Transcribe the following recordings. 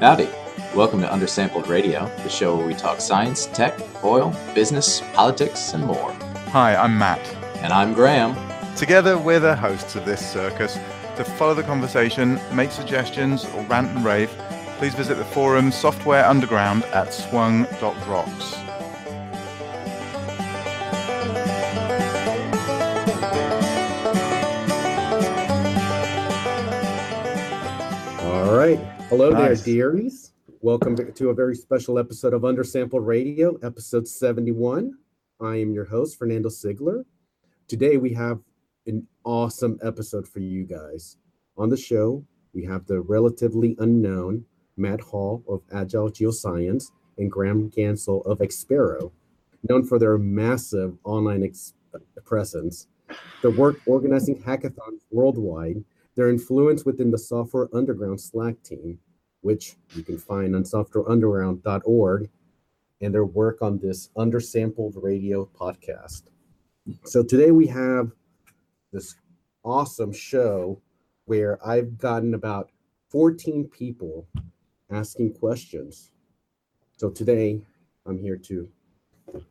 Howdy. Welcome to Undersampled Radio, the show where we talk science, tech, oil, business, politics, and more. Hi, I'm Matt. And I'm Graham. Together, we're the hosts of this circus. To follow the conversation, make suggestions, or rant and rave, please visit the forum Software Underground at swung.rocks. Hello Nice. there, dearies. Welcome to a very special episode of Undersampled Radio, episode 71. I am your host, Fernando Ziegler. Today we have an awesome episode for you guys. On the show, we have the relatively unknown Matt Hall of Agile Geoscience and Graham Ganssle of Expero, known for their massive online ex- presence, their work organizing hackathons worldwide, their influence within the Software Underground Slack team, which you can find on softwareunderground.org, and their work on this undersampled radio podcast. So today we have this awesome show where I've gotten about 14 people asking questions. So today I'm here to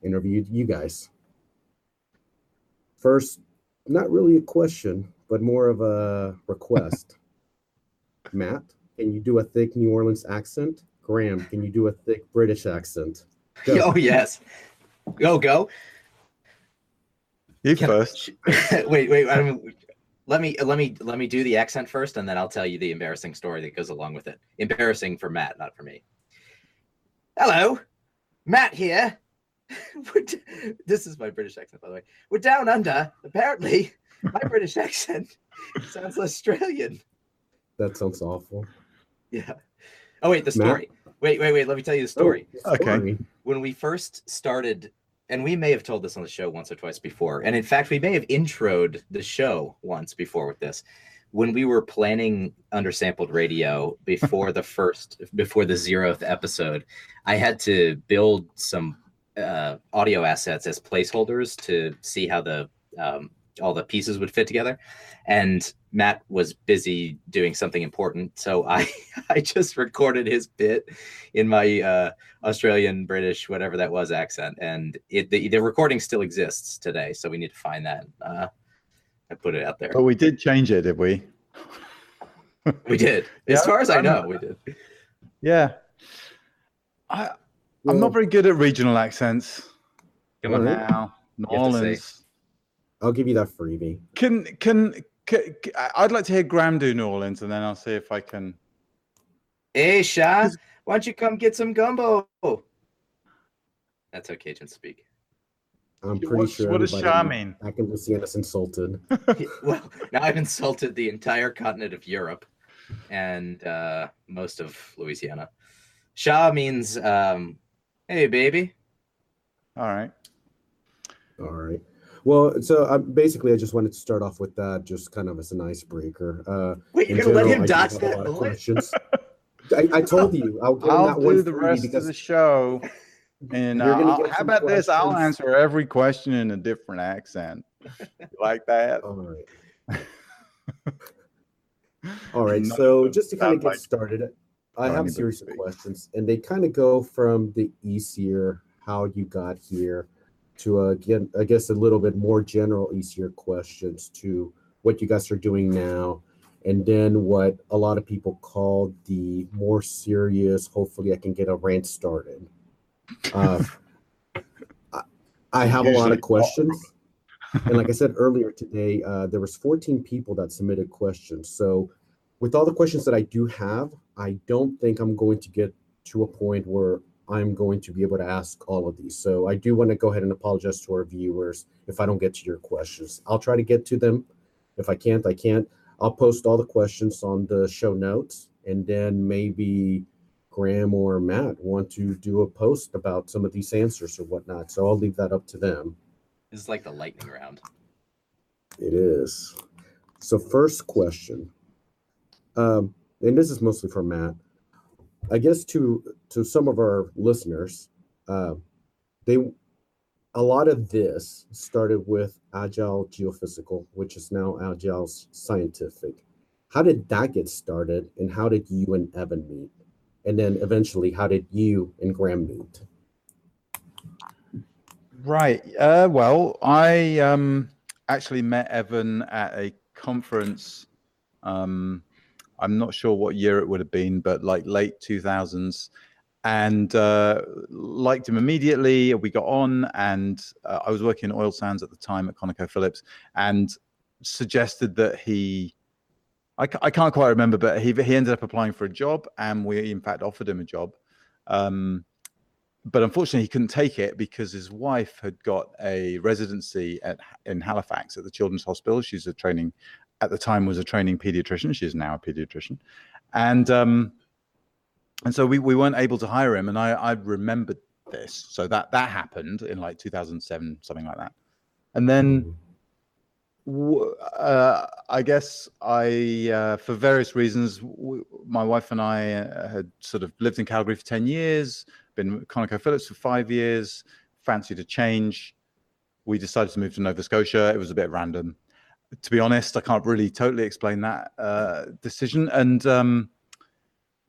interview you guys. First, not really a question, but more of a request. Matt, can you do a thick New Orleans accent? Graham, can you do a thick British accent? Go. Oh yes. Go go. You Can- first. wait wait. I mean, let me let me let me do the accent first, and then I'll tell you the embarrassing story that goes along with it. Embarrassing for Matt, not for me. Hello, Matt here. We're d- this is my British accent, by the way. We're down under. Apparently, my British accent sounds Australian. That sounds awful. Yeah. Oh wait, the Matt? story. Wait wait wait. Let me tell you the story. Oh, Okay. when we first started, and we may have told this on the show once or twice before, and in fact, we may have introed the show once before with this. When we were planning undersampled radio before the first, before the zeroth episode, I had to build some uh, audio assets as placeholders to see how the um, all the pieces would fit together. And Matt was busy doing something important, so I I just recorded his bit in my uh, Australian, British, whatever that was accent, and it the, the recording still exists today. So we need to find that. Uh, I put it out there. But we did change it, did we? We did, Yeah, as far as I I know, know we did. Yeah. I, I'm Well, not very good at regional accents. Come on, Now, New You have to say- Orleans. I'll give you that freebie. Can, can, can, I'd like to hear Graham do New Orleans and then I'll see if I can. Hey, Sha, why don't you come get some gumbo? That's how Cajuns speak. I'm pretty What's- sure what does everybody Shah in- mean? back in Louisiana's insulted. well, now I've insulted the entire continent of Europe and uh, most of Louisiana. Sha means, um, hey, baby. All right. All right. Well, so uh, basically, I just wanted to start off with that, just kind of as an icebreaker. Uh, Wait, you're gonna let him I dodge that bullet? questions. I, I told you I'll I'll that one do the rest of the show. And uh, gonna I'll- get how some about this? I'll answer every question in a different accent. You like that? All right. All right. None So just to kind of get like started, I have a series of questions, and they kind of go from the easier, how you got here, to uh, again, I guess a little bit more general, easier questions to what you guys are doing now, and then what a lot of people call the more serious. Hopefully, I can get a rant started. Uh, I, have a lot of questions and like I said earlier today, uh, there was 14 people that submitted questions. So with all the questions that I do have, I don't think I'm going to get to a point where I'm going to be able to ask all of these. So I do want to go ahead and apologize to our viewers if I don't get to your questions. I'll try to get to them. If I can't, I can't. I'll post all the questions on the show notes, and then maybe Graham or Matt want to do a post about some of these answers or whatnot. So I'll leave that up to them. This is like the lightning round. It is. So first question, um, and this is mostly for Matt. I guess to to some of our listeners, uh, they a lot of this started with Agile Geophysical, which is now Agile Scientific. How did that get started, and how did you and Evan meet? And then eventually, how did you and Graham meet? Right. Uh, well, I um, actually met Evan at a conference. Um, I'm not sure what year it would have been, but like late 2000s, and uh, liked him immediately. We got on, and uh, I was working in oil sands at the time at ConocoPhillips, and suggested that he. I, I can't quite remember, but he he ended up applying for a job, and we in fact offered him a job. Um, but unfortunately, he couldn't take it because his wife had got a residency at in Halifax at the Children's Hospital. She's a training at the time was a training pediatrician. She's now a pediatrician, and um, and so we, we weren't able to hire him. And I I remembered this, so that that happened in like 2007, something like that. And then uh, I guess I, uh, for various reasons, w- my wife and I uh, had sort of lived in Calgary for 10 years, been ConocoPhillips for five years, fancied a change. We decided to move to Nova Scotia. It was a bit random. To be honest, I can't really totally explain that uh, decision. And um,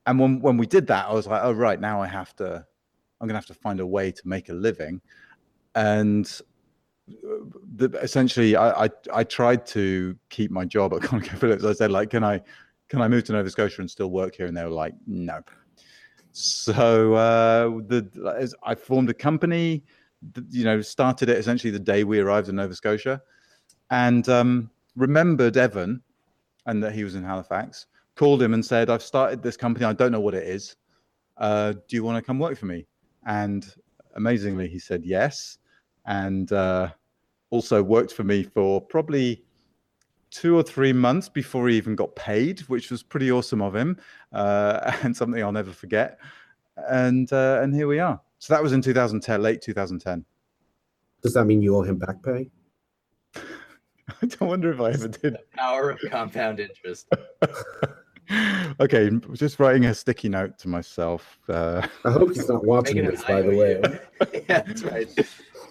and when when we did that, I was like, oh right, now I have to, I'm gonna have to find a way to make a living. And the, essentially, I, I, I tried to keep my job at ConocoPhillips. I said, like, can I can I move to Nova Scotia and still work here? And they were like, no. So uh, the I formed a company. You know, started it essentially the day we arrived in Nova Scotia, and um, remembered Evan, and that he was in Halifax. Called him and said, "I've started this company. I don't know what it is. Uh, do you want to come work for me?" And amazingly, he said yes, and uh, also worked for me for probably two or three months before he even got paid, which was pretty awesome of him uh, and something I'll never forget. And uh, and here we are. So that was in 2010, late 2010. Does that mean you owe him back pay? I don't wonder if I ever did. The power of compound interest. okay, just writing a sticky note to myself. Uh, I hope he's not watching this, by the way. yeah, that's right.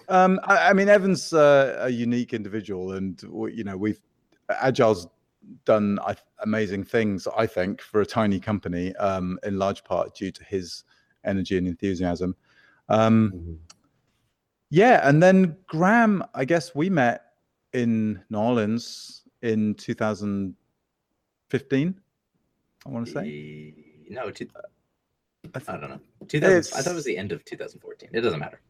Um, I, I, mean, Evan's uh, a unique individual, and you know, we've Agile's done amazing things, I think, for a tiny company, um, in large part due to his energy and enthusiasm. Um, mm-hmm. Yeah, and then Graham, I guess we met in New Orleans in 2015. I want to say. No, two, I, I, don't know. 2000, I thought it was the end of 2014. It doesn't matter.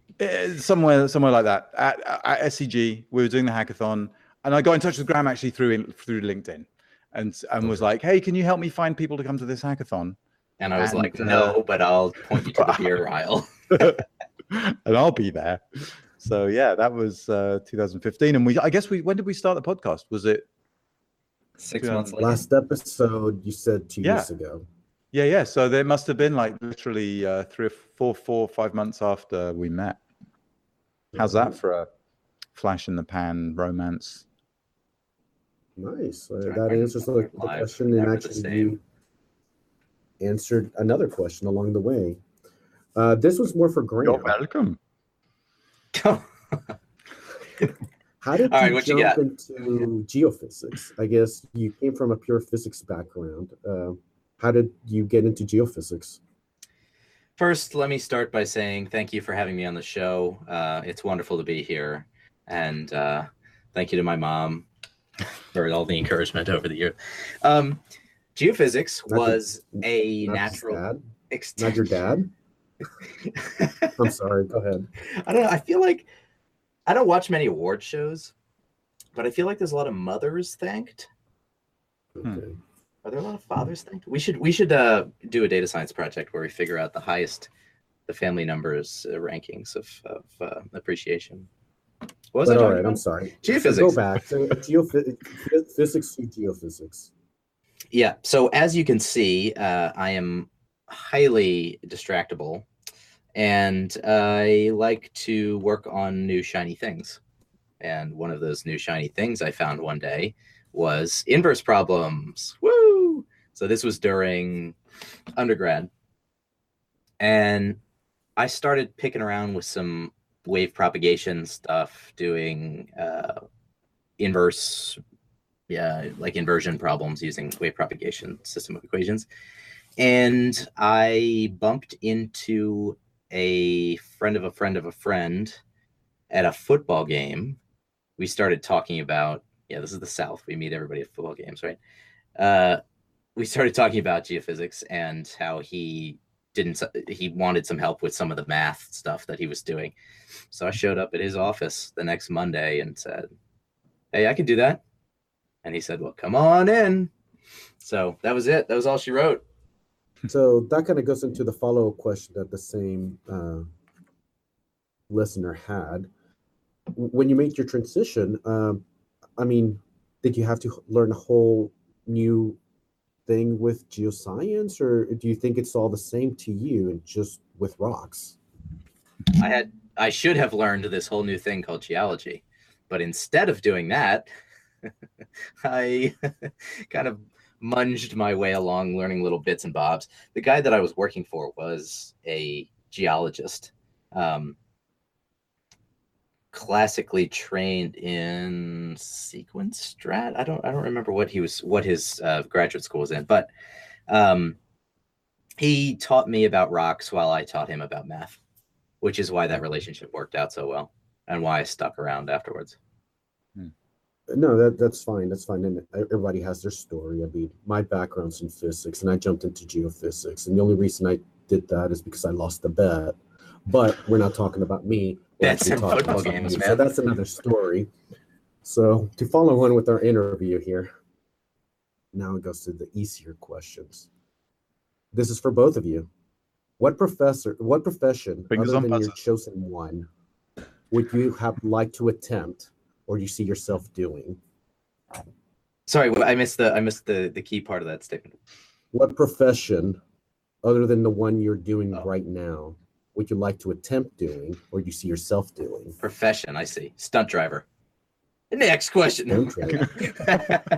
somewhere, somewhere like that. At, at SEG, we were doing the hackathon and I got in touch with Graham actually through through LinkedIn, and and was like, "Hey, can you help me find people to come to this hackathon?" And I was and, like, "No, uh, but I'll point you to the beer aisle, and I'll be there." So yeah, that was uh, 2015, and we I guess we when did we start the podcast? Was it six months later? Last episode you said two yeah. years ago. Yeah, yeah. So there must have been like literally uh, three or four, four, five months after we met. How's that for a flash in the pan romance? Nice. Uh, that answers the, the question, and actually, you answered another question along the way. Uh, this was more for Graham. You're welcome. How did All you right, jump you into geophysics? I guess you came from a pure physics background. Uh, how did you get into geophysics? First, let me start by saying thank you for having me on the show. Uh, it's wonderful to be here, and uh, thank you to my mom for all the encouragement over the years. Um, geophysics not was your, a natural. Extension. Not your dad. I'm sorry. Go ahead. I don't know. I feel like I don't watch many award shows, but I feel like there's a lot of mothers thanked. Okay. Are there a lot of fathers thanked? We should we should uh, do a data science project where we figure out the highest the family numbers uh, rankings of, of uh, appreciation. What was but all right, I'm sorry. Geophysics. Go back. So geophysics to geophysics. Yeah. So as you can see, uh, I am highly distractible, and I like to work on new shiny things. And one of those new shiny things I found one day was inverse problems. Woo! So this was during undergrad, and I started picking around with some wave propagation stuff, doing uh, inverse, yeah, like inversion problems using wave propagation system of equations. and I bumped into a friend of a friend of a friend at a football game. We started talking about yeah, this is the South. We meet everybody at football games, right? Uh, we started talking about geophysics and how he didn't he wanted some help with some of the math stuff that he was doing. So I showed up at his office the next Monday and said, "Hey, I can do that." And he said, "Well, come on in." So that was it. That was all she wrote. So that kind of goes into the follow-up question that the same uh, listener had. When you make your transition, um, I mean, did you have to learn a whole new thing with geoscience, or do you think it's all the same to you and just with rocks? I had I should have learned this whole new thing called geology, but instead of doing that, I kind of munged my way along learning little bits and bobs. The guy that I was working for was a geologist, um, classically trained in sequence strat. I don't I don't remember what he was what his uh, graduate school was in, but um, he taught me about rocks while I taught him about math, which is why that relationship worked out so well and why I stuck around afterwards. No, that that's fine. That's fine. And everybody has their story. I mean, my background's in physics, and I jumped into geophysics. And the only reason I did that is because I lost the bet. But we're not talking about me. That's in football games, man. So that's another story. So to follow on with our interview here, now it goes to the easier questions. This is for both of you. What professor, what profession, Fingers other on than your buzzer. chosen one, would you have liked to attempt, or do you see yourself doing? Sorry, I missed the I missed the the key part of that statement. What profession, other than the one you're doing Oh. right now, would you like to attempt doing, or you see yourself doing? Profession, I see. Stunt driver. Next question. Stunt driver.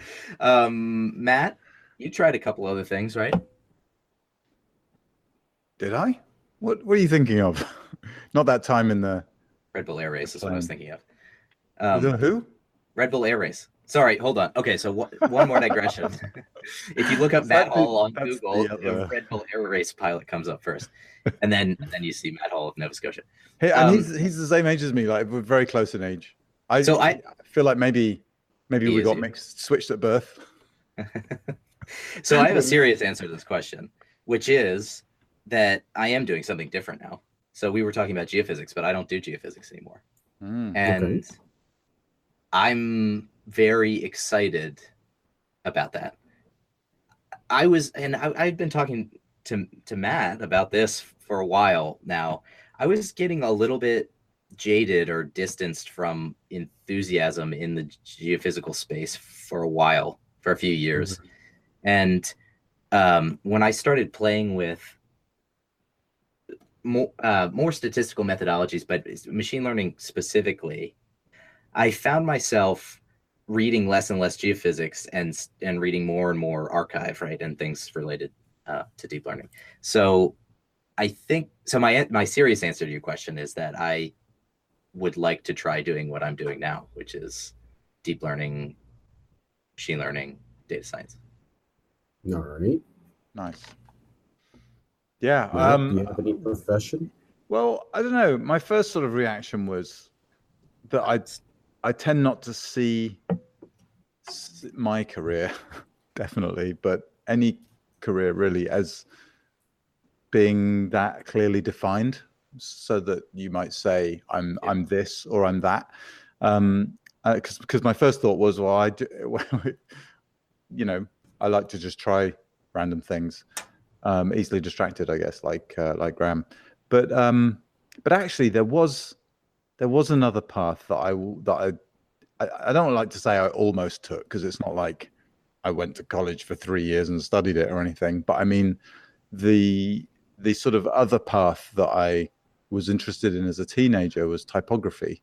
um, Matt, you tried a couple other things, right? Did I? What What are you thinking of? Not that time in the. Red Bull Air Race is what I was thinking of. The Um, who? Red Bull Air Race. Sorry, hold on. Okay, so one one more digression. if you look up Matt Hall on Google, the the other- Red Bull Air Race pilot comes up first, and then and then you see Matt Hall of Nova Scotia. Hey, and um, he's he's the same age as me. Like we're very close in age. I So I- feel like maybe maybe we got you. mixed switched at birth. So I have a serious answer to this question, which is that I am doing something different now. So we were talking about geophysics, but I don't do geophysics anymore. Mm. And I'm very excited about that. I was, and I, I've been talking to to Matt about this for a while now. I was getting a little bit jaded or distanced from enthusiasm in the geophysical space for a while, for a few years, and um, when I started playing with more uh, more statistical methodologies, but machine learning specifically, I found myself reading less and less geophysics and and reading more and more arXiv, right, and things related uh, to deep learning. So I think so. My my serious answer to your question is that I would like to try doing what I'm doing now, which is deep learning, machine learning, data science. All right. Nice. Yeah. Matt, do you Um, have any profession? well, I don't know. My first sort of reaction was that I I tend not to see my career definitely, but any career really as being that clearly defined, so that you might say I'm Yeah. I'm this or I'm that. Um, because because my first thought was, well, I do, you know, I like to just try random things, um, easily distracted, I guess, like uh, like Graham. But um, but actually, there was there was another path that I that I I, I don't like to say I almost took because it's not like I went to college for three years and studied it or anything. But I mean, the the sort of other path that I was interested in as a teenager was typography,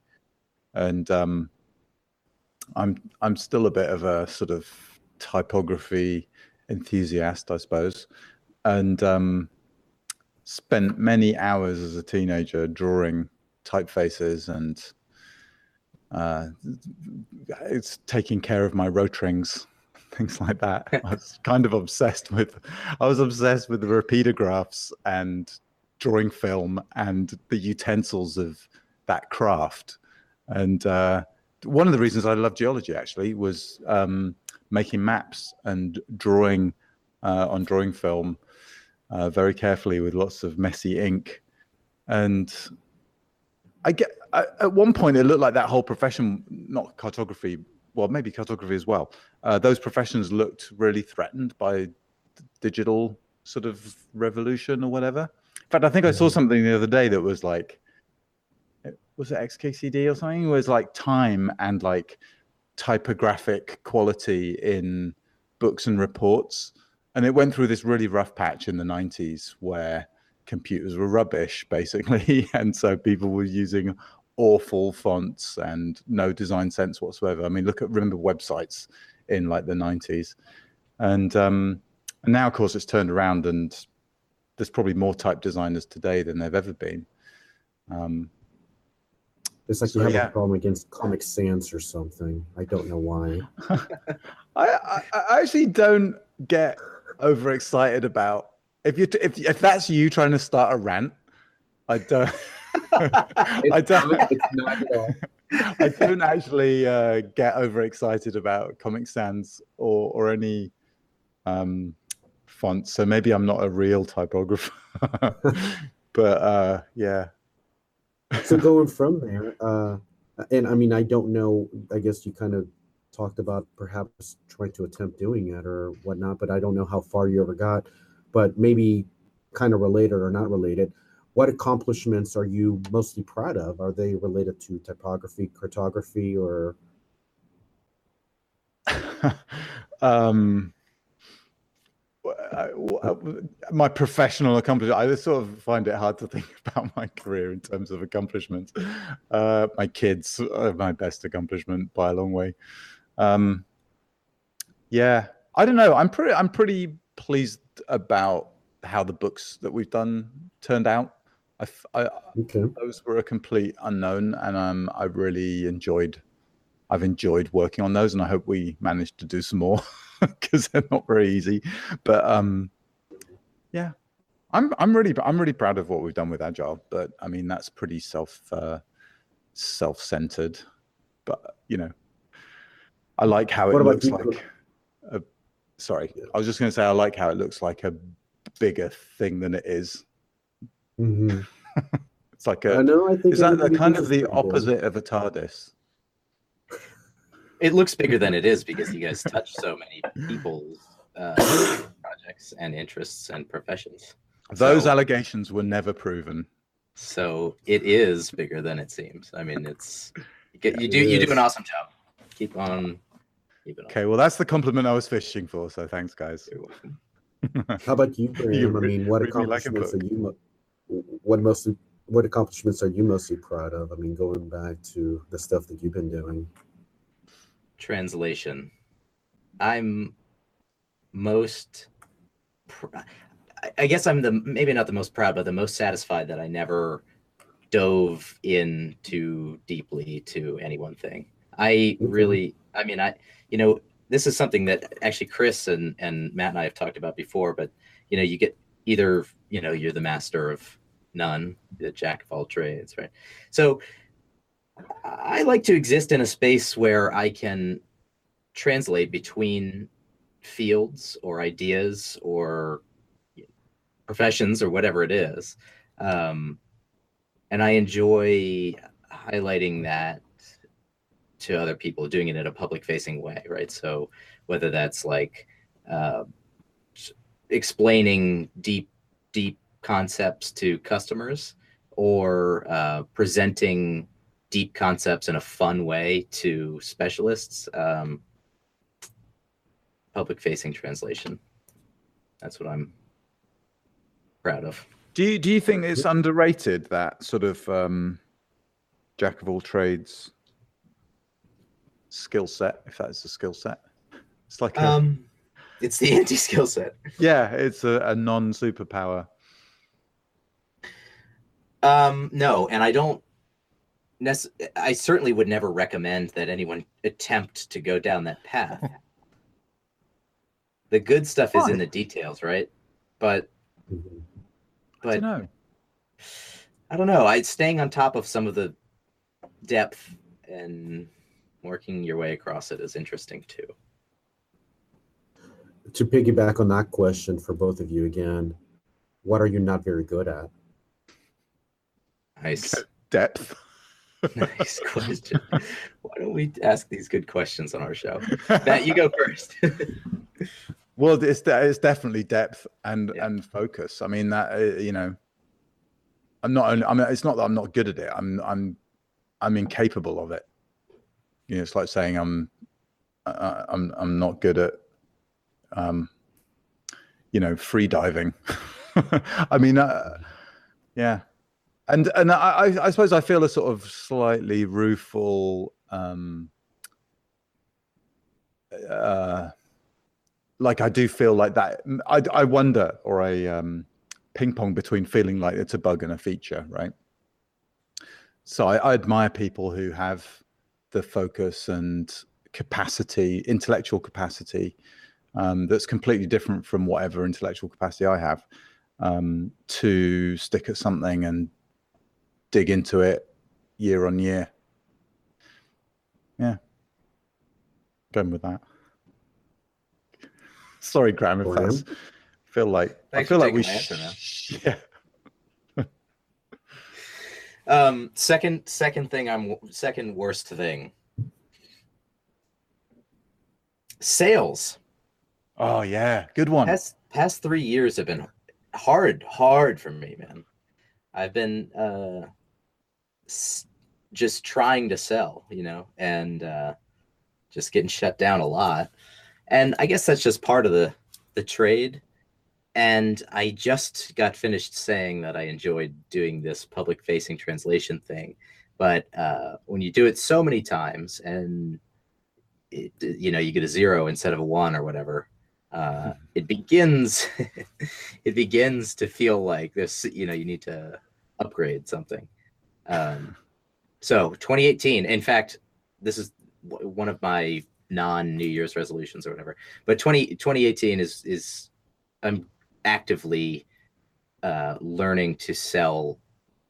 and um, I'm I'm still a bit of a sort of typography enthusiast, I suppose, and um, spent many hours as a teenager drawing typefaces and uh, it's taking care of my rotrings things like that. I was kind of obsessed with. I was obsessed with the Rapidographs and drawing film and the utensils of that craft. And uh, one of the reasons I love geology actually was um, making maps and drawing uh, on drawing film uh, very carefully with lots of messy ink. And I get I, at one point it looked like that whole profession, not cartography, well maybe cartography as well. Uh, those professions looked really threatened by digital sort of revolution or whatever. In fact, I think I saw something the other day that was like, was it XKCD or something? It was like time and like typographic quality in books and reports. And it went through this really rough patch in the 90s where computers were rubbish, basically. and so people were using awful fonts and no design sense whatsoever. I mean, look at remember websites in like the 90s. And um, and now of course it's turned around and there's probably more type designers today than there've ever been. Um, It's like So, you have yeah. a problem against Comic Sans or something. I don't know why. I, I, I actually don't get overexcited about if you if if that's you trying to start a rant. I don't. I don't. not- it's not at all. I don't actually uh, get overexcited about Comic Sans or or any um, fonts. So maybe I'm not a real typographer. but uh, yeah, so going from there, uh, and I mean, I don't know. I guess you kind of talked about perhaps trying to attempt doing it or whatnot, but I don't know how far you ever got. But maybe kind of related or not related. What accomplishments are you mostly proud of? Are they related to typography, cartography, or um, I- w- my professional accomplishment. I sort of find it hard to think about my career in terms of accomplishments. Uh, my kids are my best accomplishment by a long way. Um, yeah, I don't know. I'm pretty. I'm pretty pleased about how the books that we've done turned out. I, I, okay? those were a complete unknown, and um, I really enjoyed. I've enjoyed working on those, and I hope we manage to do some more because they're not very easy. But um, yeah, I'm I'm really I'm really proud of what we've done with Agile. But I mean, that's pretty self uh, self centered. But you know, I like how it What about looks you? like. A, sorry, I was just going to say I like how it looks like a bigger thing than it is. hmm It's like I a know. I think is that the kind of the it's pretty opposite of a TARDIS? It looks bigger than it is because you guys touch so many people's uh, projects and interests and professions. Those So- allegations were never proven. So it is bigger than it seems. I mean, it's you, get, you do It you do an awesome job. Keep on. Keep it on. Okay, well, that's the compliment I was fishing for. So thanks, guys. How about you, Graham? I mean, what read me like accomplishments are you what mostly what accomplishments are you mostly proud of? I mean, going back to the stuff that you've been doing. Translation. I'm most. Pr- I- I guess I'm the maybe not the most proud, but the most satisfied that I never dove in too deeply to any one thing. I really, I mean, I, you know, this is something that actually Chris and and Matt and I have talked about before. But you know, you get either you know you're the master of none, the jack of all trades, right? So I like to exist in a space where I can translate between fields or ideas or professions or whatever it is. Um, and I enjoy highlighting that to other people, doing it in a public facing way, right? So whether that's like uh, explaining deep, deep concepts to customers or uh, presenting deep concepts in a fun way to specialists. Um, public facing translation. That's what I'm proud of. Do you, do you think it's underrated that sort of um, jack of all trades skill set, if that's a skill set? It's like a, Um, it's the anti skill set. yeah, it's a, a non superpower. Um, no, and I don't. Nec- I certainly would never recommend that anyone attempt to go down that path. the good stuff is in the details, right? But Mhm. I but don't know. I don't know. I staying on top of some of the depth and working your way across it is interesting too. To piggyback on that question for both of you again, what are you not very good at? Nice, Depth. nice question. Why don't we ask these good questions on our show? Matt, you go first. Well, it's it's definitely depth and Yeah. and focus. I mean that uh, you know, I'm not only. I mean, it's not that I'm not good at it. I'm I'm I'm incapable of it. You know, it's like saying I'm uh, I'm I'm not good at um you know free diving. I mean, uh, yeah, and and I I I suppose I feel a sort of slightly rueful. um uh like I do feel like that. I, I wonder, or a um, ping pong between feeling like it's a bug and a feature, right? So I, I admire people who have the focus and capacity, intellectual capacity, um, that's completely different from whatever intellectual capacity I have, um, to stick at something and dig into it year on year. Yeah, going with that. Sorry, Graham, if that's feel like I feel like we sh- yeah. Um, second, second thing, I'm second worst thing. Sales. Oh yeah, good one. Past past three years have been hard, hard for me, man. I've been uh, s- just trying to sell, you know, and uh, just getting shut down a lot. And I guess that's just part of the the trade. And I just got finished saying that I enjoyed doing this public facing translation thing. But uh, when you do it so many times and it, you know you get a zero instead of a one or whatever, uh, it begins it begins to feel like this. You know you need to upgrade something. Um, so 2018. In fact, this is w- one of my non New Year's resolutions or whatever. But 20, 2018 is is I'm actively uh, learning to sell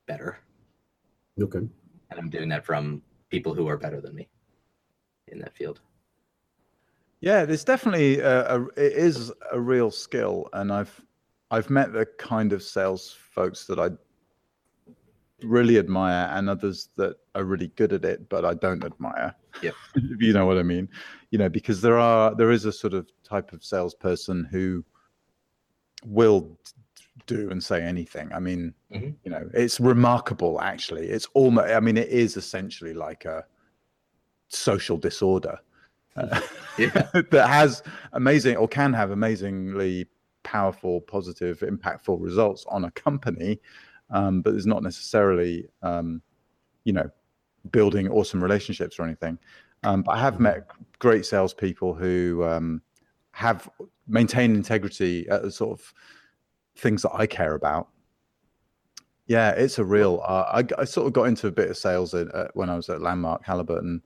better, Okay. and I'm doing that from people who are better than me in that field. Yeah, there's definitely a, a it is a real skill, and I've I've met the kind of sales folks that I really admire, and others that are really good at it, but I don't admire. Yep. if you know what I mean, you know, because there are there is a sort of type of salesperson who will do and say anything. I mean, Mhm. you know, it's remarkable actually. It's almost I mean, it is essentially like a social disorder. uh, Yeah. that has amazing or can have amazingly powerful, positive, impactful results on a company, um, but is not necessarily, um, you know, building awesome relationships or anything. Um, but I have met great salespeople who um, have maintained integrity at the sort of things that I care about. Yeah, it's a real. Uh, I, I sort of got into a bit of sales at, uh, when I was at Landmark Halliburton,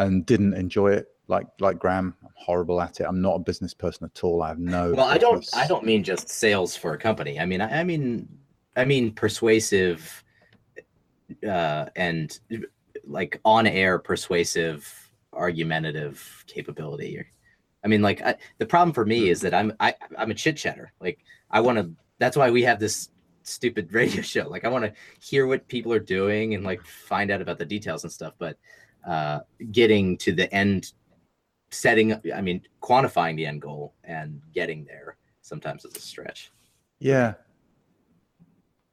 and didn't enjoy it. Like like Graham, I'm horrible at it. I'm not a business person at all. I have no. Well, I don't I don't mean just sales for a company. I mean I, I mean I mean persuasive uh and like on air persuasive argumentative capability. I mean like I, the problem for me is that I'm I I'm a chit chatter. Like I want to that's why we have this stupid radio show. Like I want to hear what people are doing and like find out about the details and stuff, but uh getting to the end setting i mean quantifying the end goal and getting there sometimes is a stretch Yeah.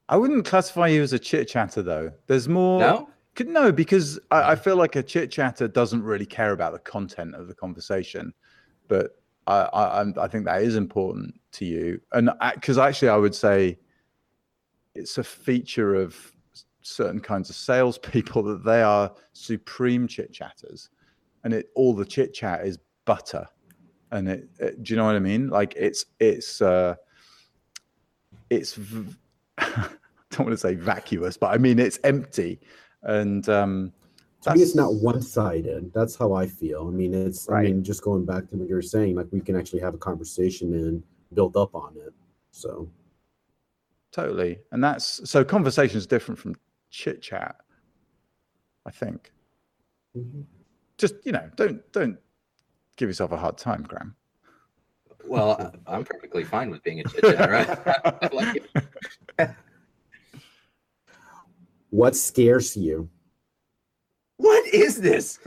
I wouldn't classify you as a chit chatter though. There's more. no Could- No, because I, I feel like a chit chatter doesn't really care about the content of the conversation, but I I, I'm- think that is important to you, and because actually I would say it's a feature of certain kinds of salespeople that they are supreme chit chatters, and it all the chit chat is butter, and it, it- do you know what I mean? Like it's it's uh, it's v- I don't want to say vacuous, but I mean it's empty. And um, to me, it's not one-sided. That's how I feel. I mean, it's. I mean, just going back to what you were saying, like we can actually have a conversation and build up on it. So Totally. And that's so conversation is different from chit chat, I think. Mm-hmm. Just, you know, don't don't give yourself a hard time, Graham. Well, I- I'm perfectly fine with being a chit chat, right? Like what scares you? What is this?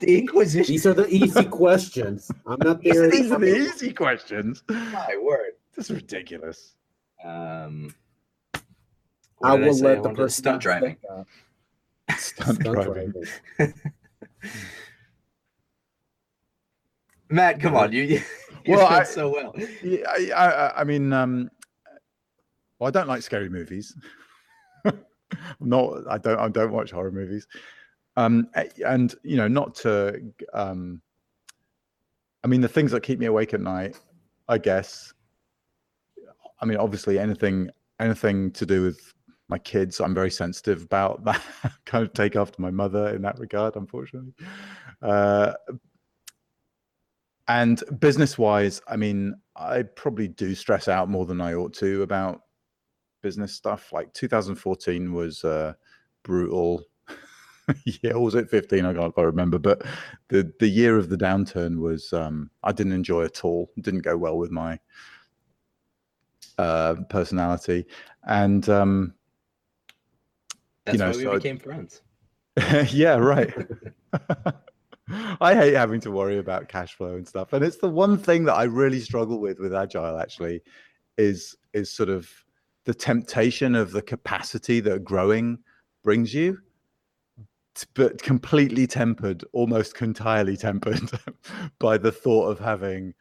The Inquisition. These are the easy questions. I'm not there. These are the easy questions. My word. This is ridiculous. Um, I will say? let the person stunt driving. Stunt Stunt driving. driving. Matt, come on, you you Well, well, I- so well. Yeah, I, I, I mean, um, well, I don't like scary movies. not, I don't, I don't watch horror movies. Um, and you know, not to, um, I mean, the things that keep me awake at night, I guess. I mean, obviously, anything, anything to do with my kids, I'm very sensitive about that. kind of take after my mother in that regard, unfortunately. Uh, and business wise, I mean, I probably do stress out more than I ought to about business stuff. Like 2014 was uh, brutal. yeah, or was it 15? I can't quite remember. But the the year of the downturn was um, I didn't enjoy at all. Didn't go well with my uh, personality, and um, That's know, why we so I- became friends. yeah, right. I hate having to worry about cash flow and stuff. And it's the one thing that I really struggle with with agile actually is is sort of the temptation of the capacity that growing brings you but completely tempered, almost entirely tempered by the thought of having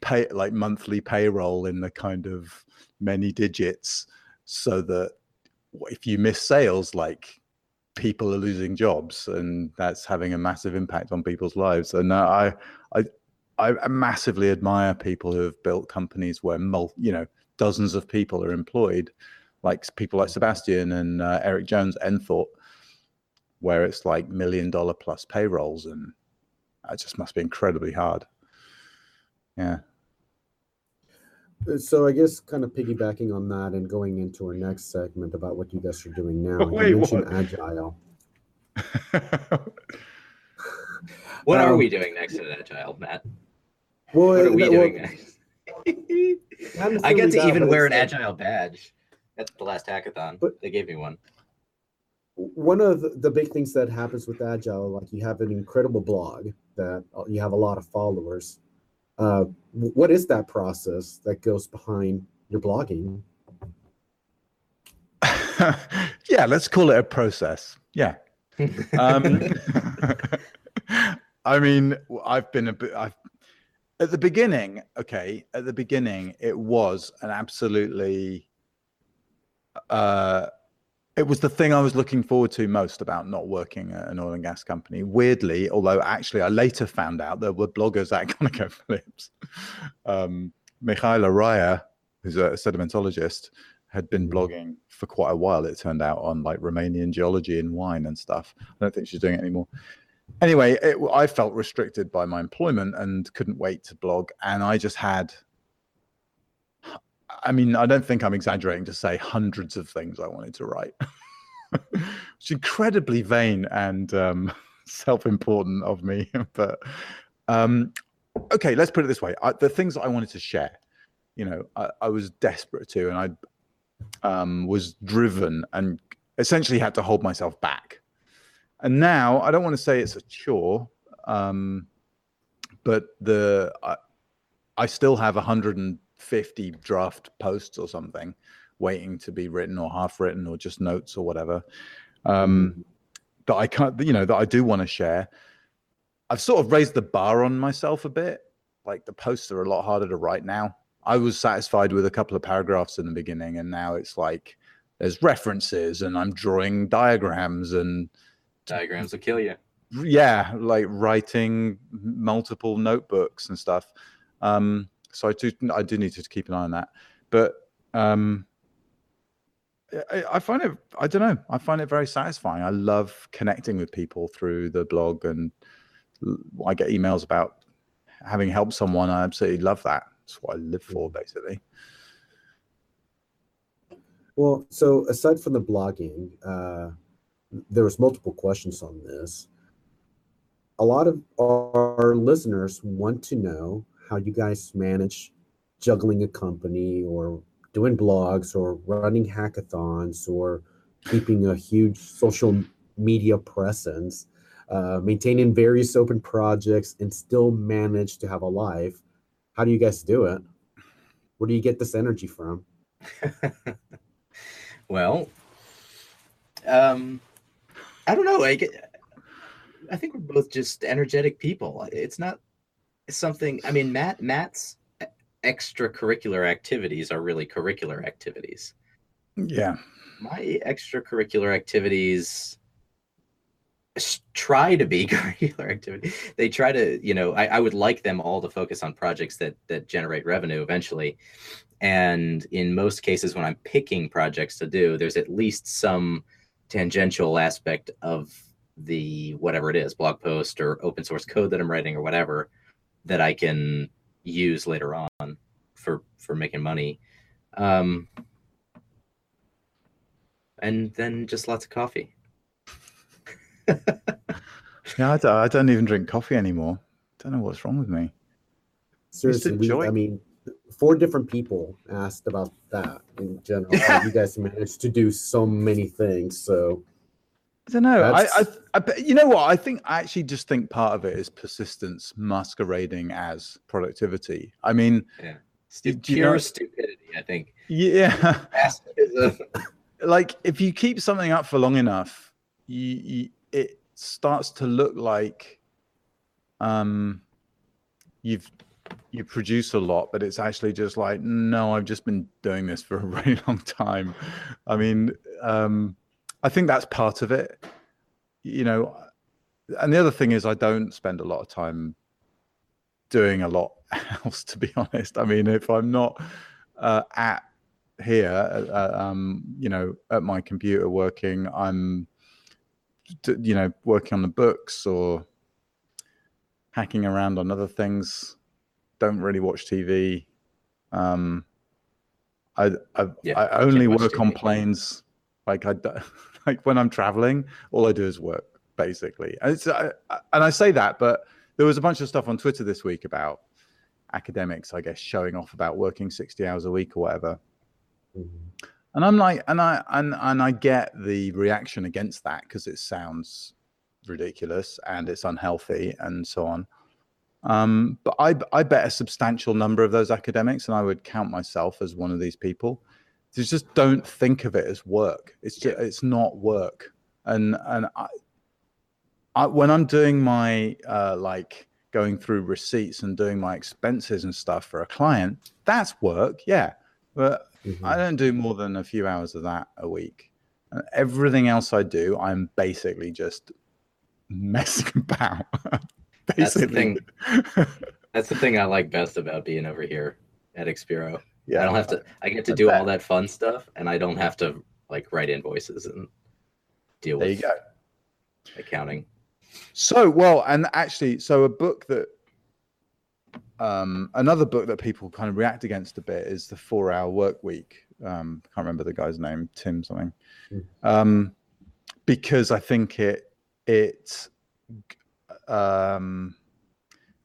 pay like monthly payroll in the kind of many digits so that if you miss sales like people are losing jobs and that's having a massive impact on people's lives. And uh, i i i massively admire people who have built companies where mul- you know dozens of people are employed like people like sebastian and uh, eric jones enthought where it's like million dollar plus payrolls and that just must be incredibly hard yeah So I guess kind of piggybacking on that and going into our next segment about what you guys are doing now. Wait, you mentioned what? agile. What are Um, we doing next in Agile, Matt? Well, What are we that- doing well, next? I get to that, even wear an Agile badge at the last hackathon. But- they gave me one. One of the, big things that happens with agile like you have an incredible blog that uh, you have a lot of followers uh, what is that process that goes behind your blogging yeah let's call it a process yeah um, I mean, i've been a bit. I've at the beginning. Okay, at the beginning, it was an absolutely. Uh, it was the thing I was looking forward to most about not working at an oil and gas company. Weirdly, although actually, I later found out there were bloggers at ConocoPhillips. Um, Mihaela Ryer, who's a sedimentologist, had been Mhm. blogging for quite a while. It turned out on like Romanian geology and wine and stuff. I don't think she's doing it anymore. Anyway, it, I felt restricted by my employment and couldn't wait to blog. And I just had, I mean, I don't think I'm exaggerating to say hundreds of things I wanted to write. it's incredibly vain and um, self-important of me, but um, okay, let's put it this way: I, the things that I wanted to share, you know, I, I was desperate to, and I um, was driven and essentially had to hold myself back. And now I don't want to say it's a chore, um, but the I, I still have 150 draft posts or something waiting to be written or half written or just notes or whatever um, that I can't, you know, that I do want to share. I've sort of raised the bar on myself a bit. Like the posts are a lot harder to write now. I was satisfied with a couple of paragraphs in the beginning, and now it's like there's references and I'm drawing diagrams and Diagrams will kill you. yeah, like writing multiple notebooks and stuff. Um, so I do I do need to keep an eye on that. But um, I, I find it. I don't know. I find it very satisfying. I love connecting with people through the blog, and I get emails about having helped someone. I absolutely love that. That's what I live for, basically. Well, so aside from the blogging, uh, there was multiple questions on this. A lot of our listeners want to know how you guys manage juggling a company or doing blogs or running hackathons or keeping a huge social media presence, uh, maintaining various open projects, and still manage to have a life. How do you guys do it? Where do you get this energy from? well, um, I don't know. I get, I think we're both just energetic people. It's not something. I mean, Matt Matt's extracurricular activities are really curricular activities. Yeah. My extracurricular activities try to be curricular activity. They try to, you know, I, I would like them all to focus on projects that that generate revenue eventually. And in most cases, when I'm picking projects to do, there's at least some tangential aspect of the whatever it is, blog post or open source code that I'm writing or whatever that I can use later on for for making money. Um, and then just lots of coffee. yeah, I don't, I don't even drink coffee anymore. Don't know what's wrong with me. Seriously, we, I mean, four different people asked about that in general. you guys managed to do so many things. So I don't know. I, I, I, you know what? I think I actually just think part of it is persistence masquerading as productivity. I mean, yeah, Stu- pure know, stupidity. I think. Yeah. like if you keep something up for long enough, you, you it starts to look like um you've you produce a lot, but it's actually just like, no, I've just been doing this for a really long time. I mean, um, I think that's part of it. You know, and the other thing is I don't spend a lot of time doing a lot else, to be honest. I mean, if I'm not uh, at here, uh, um, you know, at my computer working, I'm, you know, working on the books or hacking around on other things. Don't really watch TV. Um, I I, yeah, I only work TV. on planes. Like I like when I'm traveling, all I do is work basically. And, it's, I, and I say that, but there was a bunch of stuff on Twitter this week about academics, I guess, showing off about working 60 hours a week or whatever. Mm-hmm. And I'm like, and I and and I get the reaction against that because it sounds ridiculous and it's unhealthy and so on. Um, but I I bet a substantial number of those academics, and I would count myself as one of these people, just don't think of it as work. It's just, it's not work. And and I, I when I'm doing my uh, like going through receipts and doing my expenses and stuff for a client, that's work, yeah. But mm-hmm. I don't do more than a few hours of that a week. And everything else I do, I'm basically just messing about. basically. That's the thing. That's the thing I like best about being over here at Expero yeah, I don't have to. I get to do all that fun stuff, and I don't have to like write invoices and deal there with you go. accounting. So well, and actually, so a book that um, another book that people kind of react against a bit is the Four Hour Work Week. Um, can't remember the guy's name, Tim something, mm. um, because I think it it um,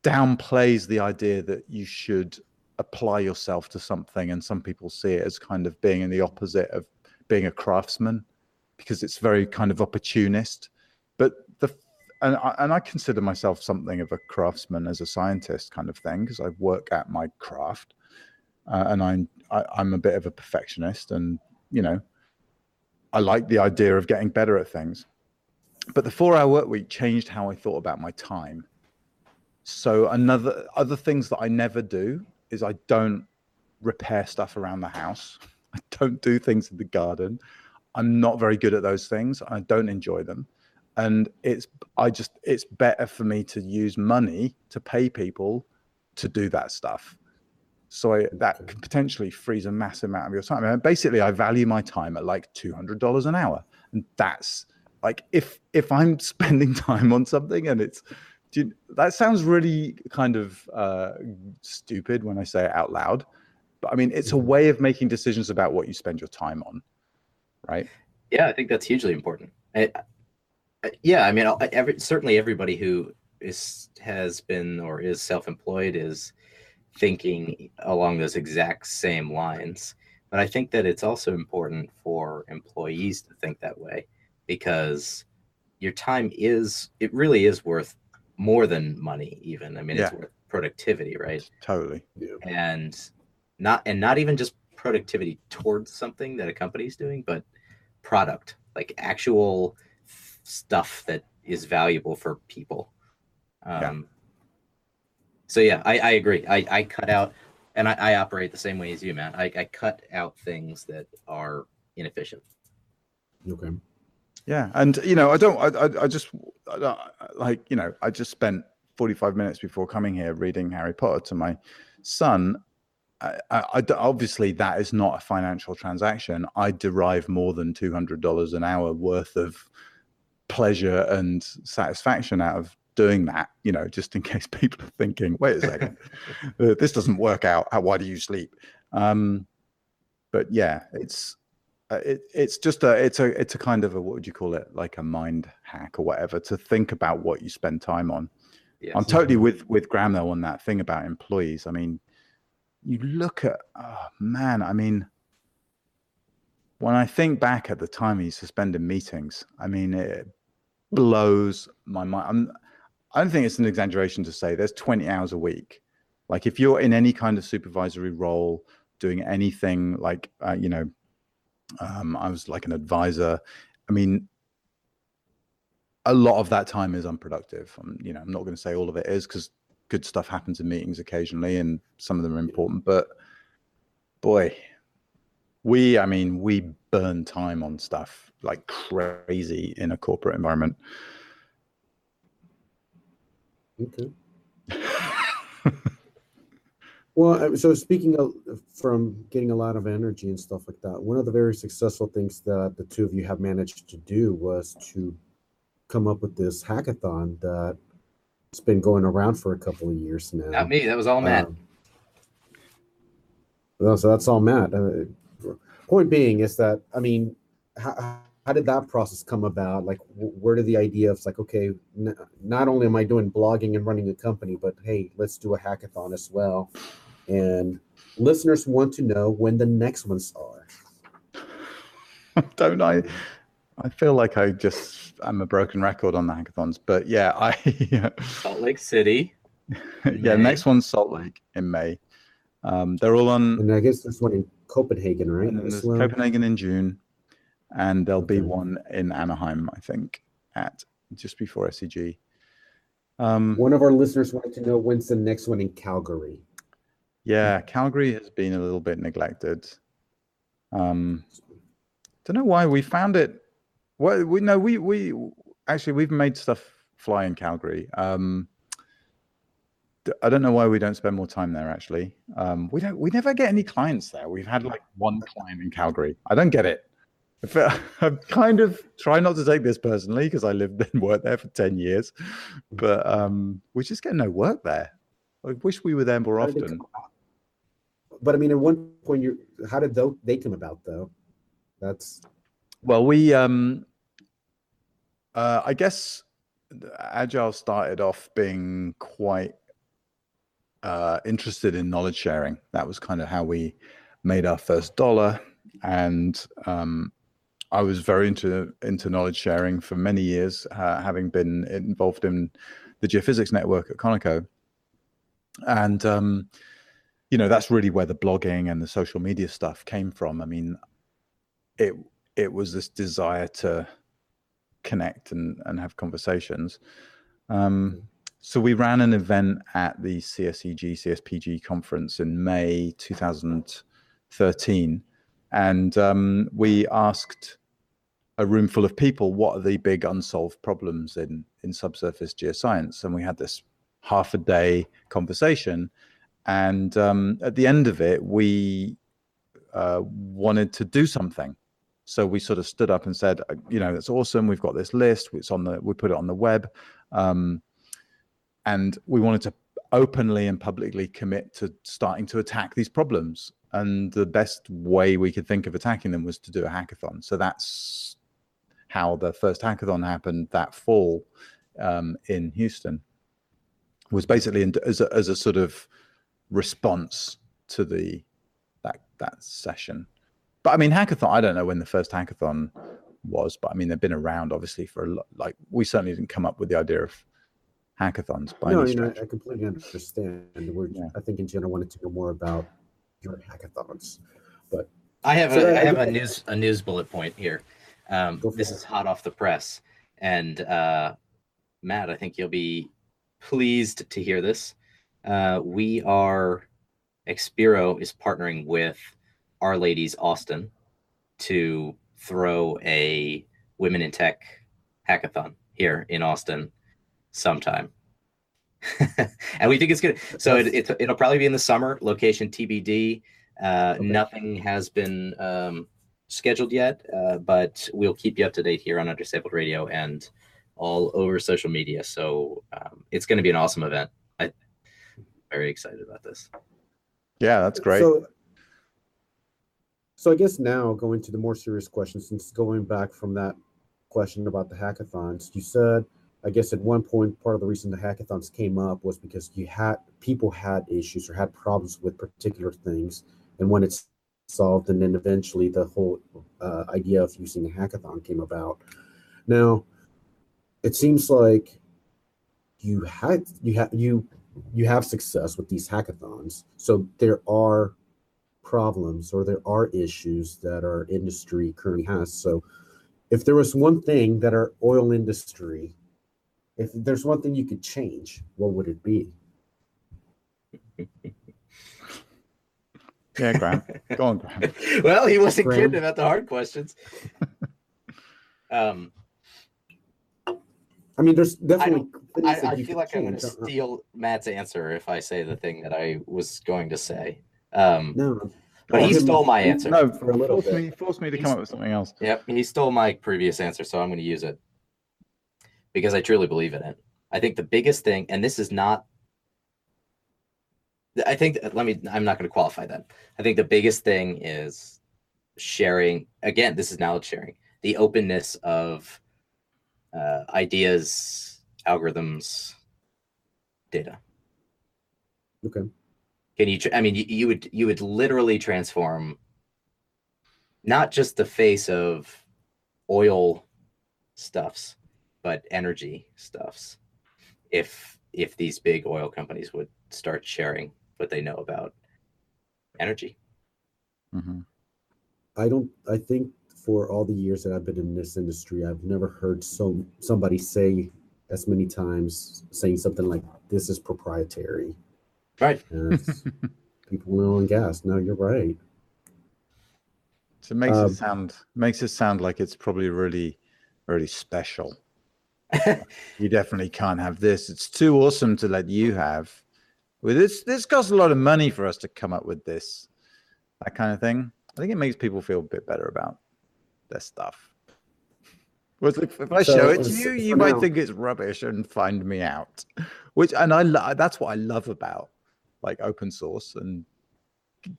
downplays the idea that you should apply yourself to something and some people see it as kind of being in the opposite of being a craftsman because it's very kind of opportunist. But the and I, and I consider myself something of a craftsman as a scientist kind of thing because I work at my craft uh, and I'm I, am i am a bit of a perfectionist and you know I like the idea of getting better at things. But the four hour work week changed how I thought about my time. So another other things that I never do is I don't repair stuff around the house. I don't do things in the garden. I'm not very good at those things. I don't enjoy them. And it's I just it's better for me to use money to pay people to do that stuff. So that potentially frees a massive amount of your time. And basically, I value my time at like two hundred dollars an hour, and that's like if if I'm spending time on something and it's you, that sounds really kind of uh, stupid when I say it out loud, but I mean it's a Mhm. way of making decisions about what you spend your time on, right? Yeah, I think that's hugely important. I, I- yeah, I mean, I- every, certainly everybody who is has been or is self-employed is thinking along those exact same lines. But I think that it's also important for employees to think that way because your time is it really is worth more than money even. I mean, it's worth productivity, right? Totally. Yeah. and not and not even just productivity towards something that a company is doing but product like actual stuff that is valuable for people Yeah. um so yeah i i agree i i cut out and i, I operate the same way as you man I, I cut out things that are inefficient Okay. Yeah, and you know, I don't. I, I, I just I like you know. I just spent forty-five minutes before coming here reading Harry Potter to my son. I, I, obviously that is not a financial transaction. I derive more than two hundred dollars an hour worth of pleasure and satisfaction out of doing that. You know, just in case people are thinking, "Wait a second, uh, this doesn't work out. How, why do you sleep?" Um, but yeah, it's it, it's just a it's a it's a kind of a what would you call it? Like a mind hack or whatever to think about what you spend time on. Yes. i'm totally with with graham though on that thing about employees. I mean you look at oh man i mean when i think back at the time he suspended meetings i mean it blows my mind. I'm, i don't think it's an exaggeration to say there's 20 hours a week. Like if you're in any kind of supervisory role doing anything like uh, you know um, I was like an advisor. I mean, a lot of that time is unproductive. I'm, you know, I'm not going to say all of it is because good stuff happens in meetings occasionally, and some of them are important. But boy, we, I mean, we burn time on stuff like crazy in a corporate environment. Okay. Well, uh, so speaking of from getting a lot of energy and stuff like that, one of the very successful things that the two of you have managed to do was to come up with this hackathon that it's been going around for a couple of years now. not me that was all matt Um, well, so that's all Matt. Uh, point being is that I mean, how, how did that process come about? Like, where did the idea of like, okay, n- not only am I doing blogging and running a company, but hey, let's do a hackathon as well. And listeners want to know when the next ones are. Don't I? I feel like I just I'm a broken record on the hackathons, but yeah, I salt lake city yeah. May. Next one's Salt Lake in May. Um, they're all on And I guess there's one in Copenhagen, right? And there's well? Copenhagen in June, and there'll be one in Anaheim, I think, at just before SEG. Um, One of our listeners wanted to know when's the next one in Calgary. Yeah, Calgary has been a little bit neglected. Um, don't know why we found it. Well, we know we we actually we've made stuff fly in Calgary. Um, I don't know why we don't spend more time there. Actually, um, we don't. We never get any clients there. We've had like one client in Calgary. I don't get it. I kind of try not to take this personally because I lived and worked there for ten years, but um, we just get no work there. I wish we were there more often. But I mean, at one point, you how did they come about though? That's Well, we, um, uh, I guess, Agile started off being quite uh, interested in knowledge sharing. That was kind of how we made our first dollar, and um, I was very into into knowledge sharing for many years, uh, having been involved in the geophysics network at Conoco, and um, you know that's really where the blogging and the social media stuff came from. I mean, it it was this desire to connect and, and have conversations. Um, so we ran an event at the CSEG CSPG conference in May 2013, and um, we asked a room full of people what are the big unsolved problems in in subsurface geoscience, and we had this half a day conversation, and um, at the end of it, we uh, wanted to do something. So we sort of stood up and said, uh, you know, that's awesome. We've got this list. It's on the. We put it on the web, um, and we wanted to openly and publicly commit to starting to attack these problems. And the best way we could think of attacking them was to do a hackathon. So that's how the first hackathon happened that fall um, in Houston. Was basically as a, as a sort of response to the that that session. But I mean, hackathon. I don't know when the first hackathon was, but I mean, they've been around obviously for a lot. Like we certainly didn't come up with the idea of hackathons by no, any you know. I completely understand. We're, Yeah. I think in general wanted to know more about your hackathons. But I have So a, I- I have a news a news bullet point here. Um, this is hot off the press, and uh, Matt, I think you'll be pleased to hear this. Uh, we are Expero is partnering with R-Ladies Austin to throw a Women in Tech hackathon here in Austin sometime. and we think it's good. So it, it, it'll probably be in the summer, location TBD. Uh, Okay. Nothing has been um, scheduled yet, uh, but we'll keep you up to date here on Undersampled Radio and all over social media. So um, it's going to be an awesome event. I'm very excited about this. Yeah, that's great. So, so I guess now going to the more serious question, since going back from that question about the hackathons, you said, I guess at one point, part of the reason the hackathons came up was because you had people had issues or had problems with particular things, and when it's solved, and then eventually the whole uh, idea of using a hackathon came about. Now, it seems like you had you had you you have success with these hackathons. So there are problems or there are issues that our industry currently has. So if there was one thing that our oil industry, if there's one thing you could change, what would it be? yeah, Graham. Go on, Graham. well, he wasn't Graham? kidding about the hard questions. um, I mean, there's definitely things I, I feel could like I'm going to change. Steal Matt's answer if I say the thing that I was going to say. Um, No, but he stole my answer. No, For a little force bit. me, force me to come up with something else. Yep, he stole my previous answer, so I'm going to use it because I truly believe in it. I think the biggest thing, and this is not, I think, let me, I'm not going to qualify that. I think the biggest thing is sharing, again, this is knowledge sharing, the openness of uh, ideas, algorithms, data. okay. Can you? tr- I mean, you, you would you would literally transform not just the face of oil stuffs, but energy stuffs. If if these big oil companies would start sharing what they know about energy, hmm I don't. I think for all the years that I've been in this industry, I've never heard so somebody say as many times saying something like, "This is proprietary." right? People in oil and gas. No, you're right. So it makes Um, it sound makes it sound like it's probably really, really special. You definitely can't have this. It's too awesome to let you have. Well, this this costs a lot of money for us to come up with this, that kind of thing. I think it makes people feel a bit better about their stuff. Whereas if, if I So, show it to you, you might now- think it's rubbish and find me out. Which and I lo- that's what I love about like open source and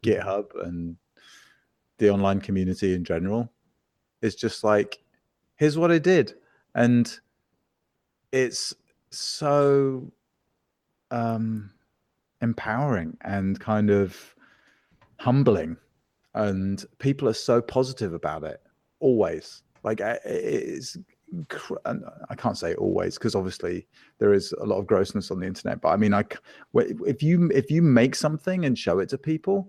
GitHub and the online community in general. It's just like, here's what I did, and it's so um, empowering and kind of humbling, and people are so positive about it always. Like it's, I can't say always because obviously there is a lot of grossness on the internet. But I mean, wh- if you if you make something and show it to people,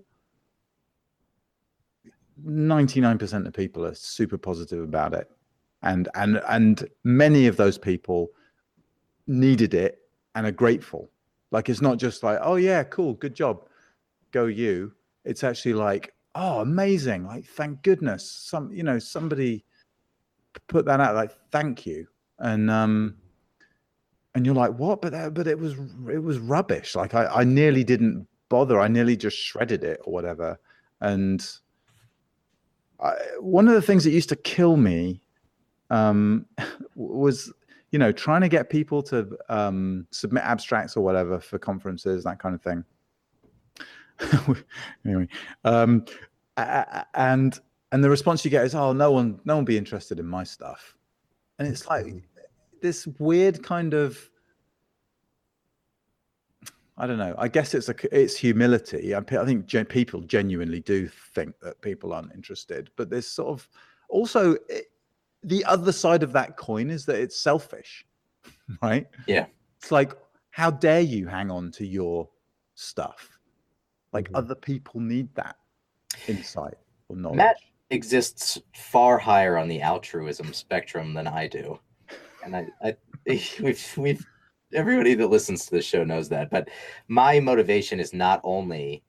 ninety nine percent of people are super positive about it, and and and many of those people needed it and are grateful. Like it's not just like, oh yeah, cool, good job, go you. It's actually like, oh, amazing! Like thank goodness, some you know somebody put that out. Like thank you, and um, and you're like, what? But that, but it was it was rubbish. Like I I nearly didn't bother. I nearly just shredded it or whatever. And I, one of the things that used to kill me um, was, you know, trying to get people to um, submit abstracts or whatever for conferences, that kind of thing. anyway, um, and and the response you get is, "Oh, no one, no one be interested in my stuff," and it's like mm-hmm. this weird kind of I don't know. I guess it's a it's humility. I, I think gen, people genuinely do think that people aren't interested, but there's sort of also it, eh, the other side of that coin is that it's selfish, right? Yeah. It's like how dare you hang on to your stuff? Like mm-hmm. other people need that insight or knowledge. Matt exists far higher on the altruism spectrum than I do, and I, I we've we've everybody that listens to the show knows that. But my motivation is not only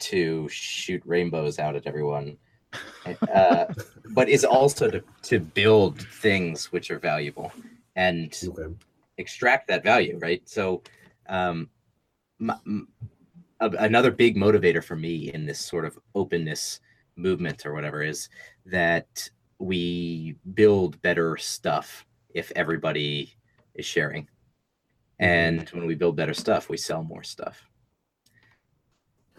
to shoot rainbows out at everyone, uh, but is also to, to build things which are valuable and okay. extract that value, right? So, um, my, another big motivator for me in this sort of openness movement or whatever is that we build better stuff if everybody is sharing and when we build better stuff, we sell more stuff.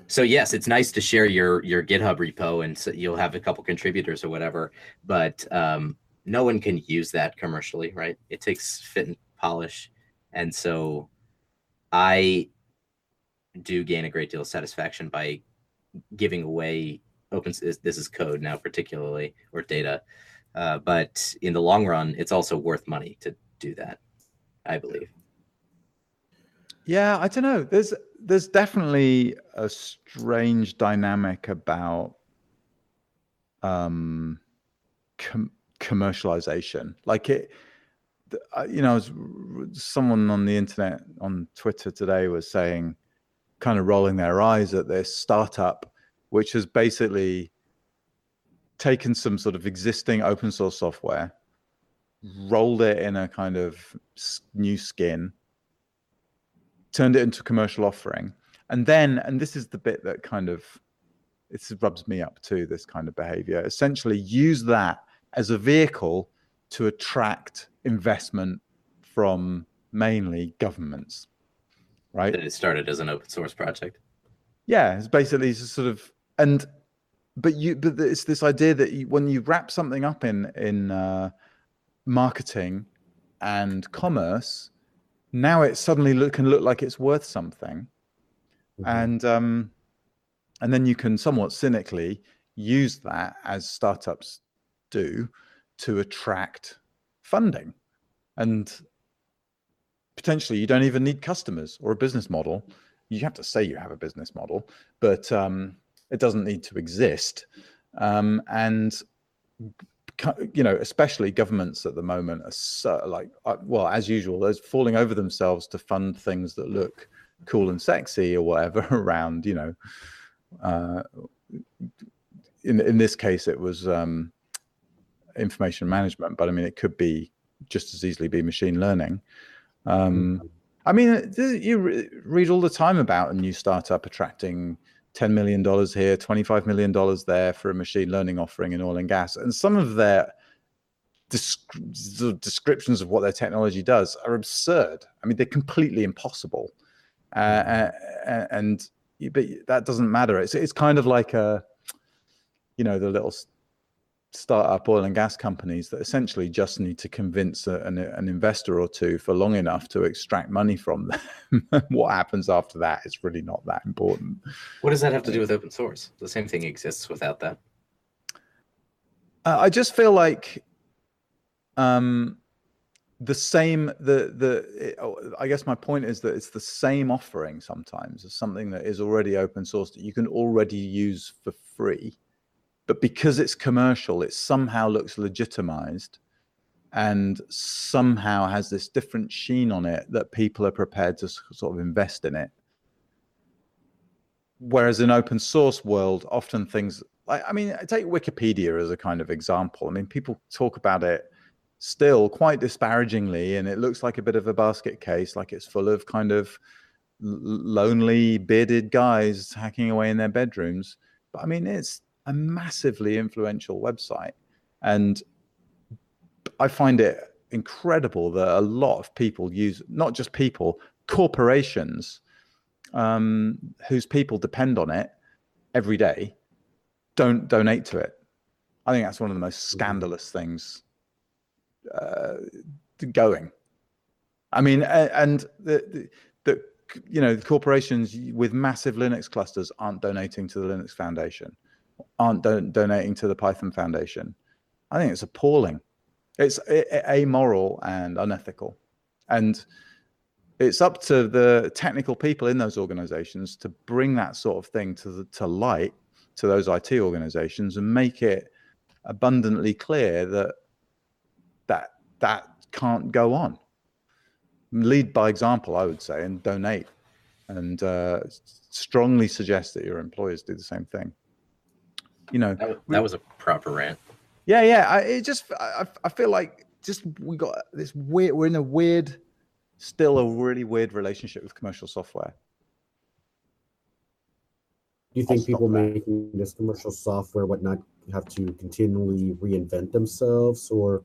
So yes, it's nice to share your your GitHub repo, and so you'll have a couple contributors or whatever. But um, no one can use that commercially, right? It takes fit and polish, and so I do gain a great deal of satisfaction by giving away open. This is code now, particularly or data, uh, but in the long run, it's also worth money to do that. I believe. Yeah, I don't know. There's there's definitely a strange dynamic about um com- commercialization. Like it you know, someone on the internet on Twitter today was saying kind of rolling their eyes at this startup which has basically taken some sort of existing open source software rolled it in a kind of new skin turned it into a commercial offering, and then and this is the bit that kind of it rubs me up too. This kind of behavior, essentially, use that as a vehicle to attract investment from mainly governments, right? That it started as an open source project. Yeah, it's basically sort of and but you but it's this idea that you, when you wrap something up in in uh, marketing and commerce now it suddenly look, can look like it's worth something mm-hmm. and um, and then you can somewhat cynically use that as startups do to attract funding and potentially you don't even need customers or a business model you have to say you have a business model but um, it doesn't need to exist um, and you know, especially governments at the moment are so like, uh, well, as usual, they're falling over themselves to fund things that look cool and sexy or whatever around, you know. Uh, in in this case, it was um, information management, but I mean, it could be just as easily be machine learning. Um, mm-hmm. I mean, you read all the time about a new startup attracting $10 million here, $25 million there for a machine learning offering in oil and gas. And some of their descriptions of what their technology does are absurd. I mean, they're completely impossible. Uh, mm-hmm. and but that doesn't matter. It's it's kind of like a, you know, the little startup oil and gas companies that essentially just need to convince a, an, an, investor or two for long enough to extract money from them. what happens after that is really not that important. What does that have to do with open source? The same thing exists without that. Uh, I just feel like um, the same the the it, oh, I guess my point is that it's the same offering sometimes as something that is already open source that you can already use for free but because it's commercial, it somehow looks legitimized and somehow has this different sheen on it that people are prepared to sort of invest in it. Whereas in open source world, often things like I mean, I take Wikipedia as a kind of example. I mean, people talk about it still quite disparagingly, and it looks like a bit of a basket case, like it's full of kind of lonely bearded guys hacking away in their bedrooms. But I mean, it's a massively influential website. And I find it incredible that a lot of people use, not just people, corporations um, whose people depend on it every day don't donate to it. I think that's one of the most mm-hmm. scandalous things uh, going. I mean, and the, the, the you know the corporations with massive Linux clusters aren't donating to the Linux Foundation, aren't don- donating to the Python Foundation. I think it's appalling. It's amoral and unethical, and it's up to the technical people in those organizations to bring that sort of thing to the, to light to those IT organizations and make it abundantly clear that that that can't go on. Lead by example, I would say, and donate, and uh, strongly suggest that your employers do the same thing. You know, that, that was a proper rant. Yeah, yeah. I, it just, I, I feel like just we got this weird. We're in a weird, still a really weird relationship with commercial software. Do you think people that. making this commercial software, whatnot, have to continually reinvent themselves, or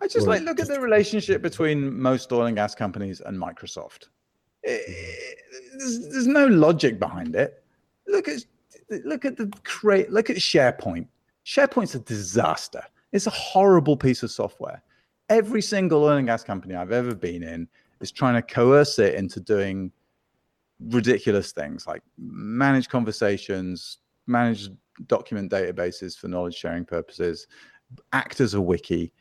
I just like look just... at the relationship between most oil and gas companies and Microsoft. It, it, there's, there's no logic behind it. Look at look at the create look at SharePoint. SharePoint's a disaster. It's a horrible piece of software. Every single oil and gas company I've ever been in is trying to coerce it into doing ridiculous things like manage conversations, manage document databases for knowledge sharing purposes, act as a wiki.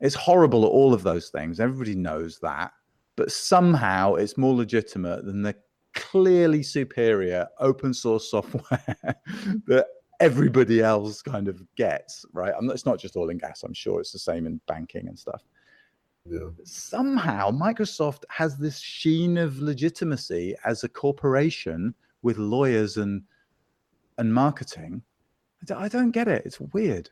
It's horrible at all of those things. Everybody knows that. But somehow it's more legitimate than the clearly superior open source software that everybody else kind of gets, right? I'm, it's not just oil and gas. I'm sure it's the same in banking and stuff. Yeah. Somehow Microsoft has this sheen of legitimacy as a corporation with lawyers and and marketing I don't get it. It's weird.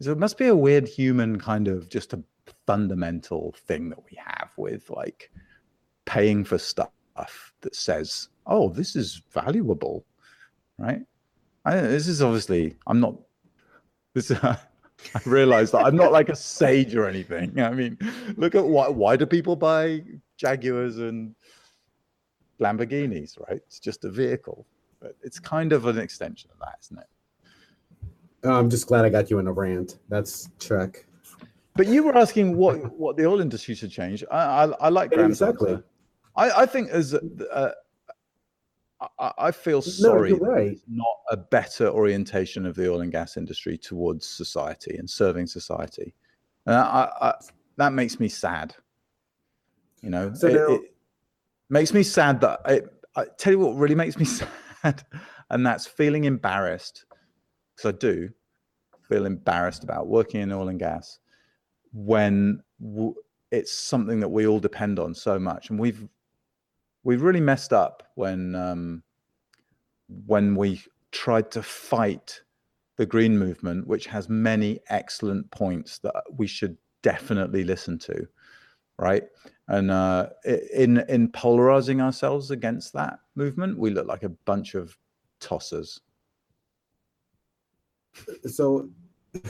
So it must be a weird human kind of just a fundamental thing that we have with like paying for stuff that says, "Oh, this is valuable," right? I, this is obviously I'm not. This uh, I realize that I'm not like a sage or anything. I mean, look at why why do people buy Jaguars and Lamborghinis, right? It's just a vehicle, but it's kind of an extension of that, isn't it? I'm just glad I got you in a rant. That's Trek. But you were asking what what the oil industry should change. I I, I like Graham's exactly. Answer. I I think as uh, I, I feel sorry no, right. not a better orientation of the oil and gas industry towards society and serving society. And I, I, that makes me sad. You know, so it, now, it makes me sad that I, I tell you what really makes me sad, and that's feeling embarrassed because I do feel embarrassed about working in oil and gas when w- it's something that we all depend on so much, and we've we've really messed up when um, when we tried to fight the green movement, which has many excellent points that we should definitely listen to, right? And uh, in in polarizing ourselves against that movement, we look like a bunch of tossers so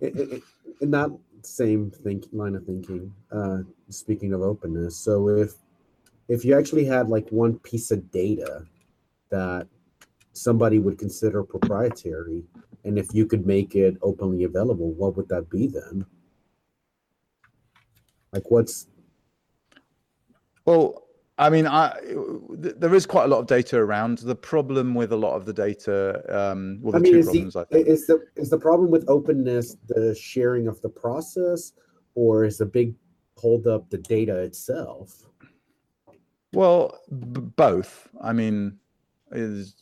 in that same think line of thinking uh speaking of openness so if if you actually had like one piece of data that somebody would consider proprietary and if you could make it openly available what would that be then like what's well I mean, I, there is quite a lot of data around. The problem with a lot of the data, um, well, the I mean, two problems, the, I think. Is the, is the problem with openness the sharing of the process, or is the big hold up the data itself? Well, b- both. I mean, it's,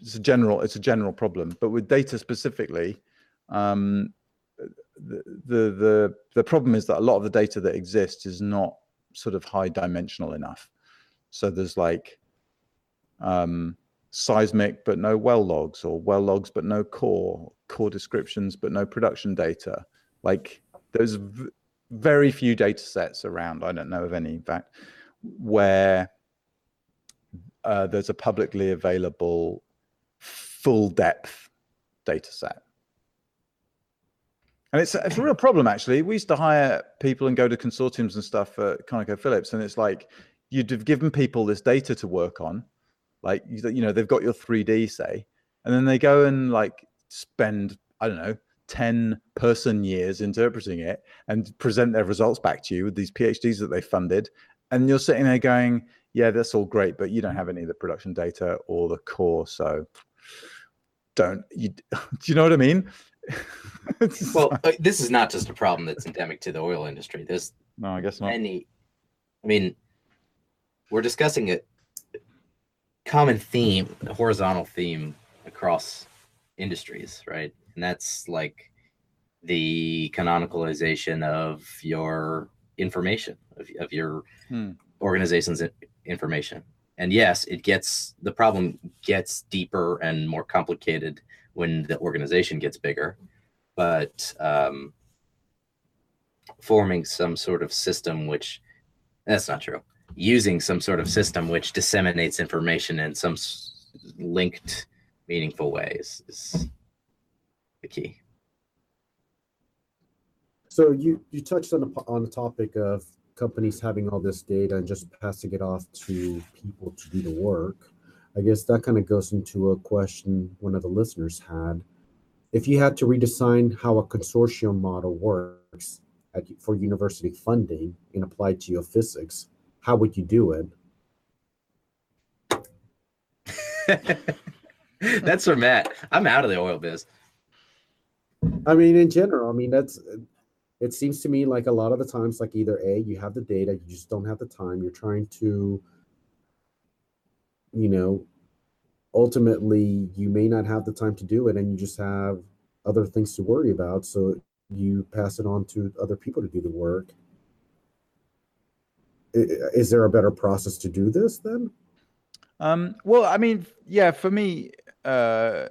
it's, a general it's a general problem, but with data specifically, um, the, the the the problem is that a lot of the data that exists is not sort of high dimensional enough. So there's like um, seismic but no well logs, or well logs but no core, core descriptions but no production data. Like there's v- very few data sets around. I don't know of any, in fact, where uh, there's a publicly available full depth data set. And it's, it's a real problem, actually. We used to hire people and go to consortiums and stuff at ConocoPhillips, and it's like you'd have given people this data to work on, like you know they've got your 3D say, and then they go and like spend I don't know 10 person years interpreting it and present their results back to you with these PhDs that they funded, and you're sitting there going, yeah, that's all great, but you don't have any of the production data or the core, so don't you? Do you know what I mean? well, uh, this is not just a problem that's endemic to the oil industry. There's no, I guess not. Any, I mean, we're discussing a common theme, a horizontal theme across industries, right? And that's like the canonicalization of your information, of, of your hmm. organization's information. And yes, it gets the problem gets deeper and more complicated when the organization gets bigger, but um, forming some sort of system which that's not true using some sort of system which disseminates information in some linked, meaningful ways is the key. So you you touched on the on the topic of companies having all this data and just passing it off to people to do the work. I guess that kind of goes into a question one of the listeners had. If you had to redesign how a consortium model works at, for university funding and apply geophysics, how would you do it? that's for Matt. I'm out of the oil biz. I mean, in general, I mean, that's it seems to me like a lot of the times, like either A, you have the data, you just don't have the time, you're trying to, you know, ultimately you may not have the time to do it and you just have other things to worry about. So you pass it on to other people to do the work is there a better process to do this then? Um, well, I mean, yeah, for me, uh,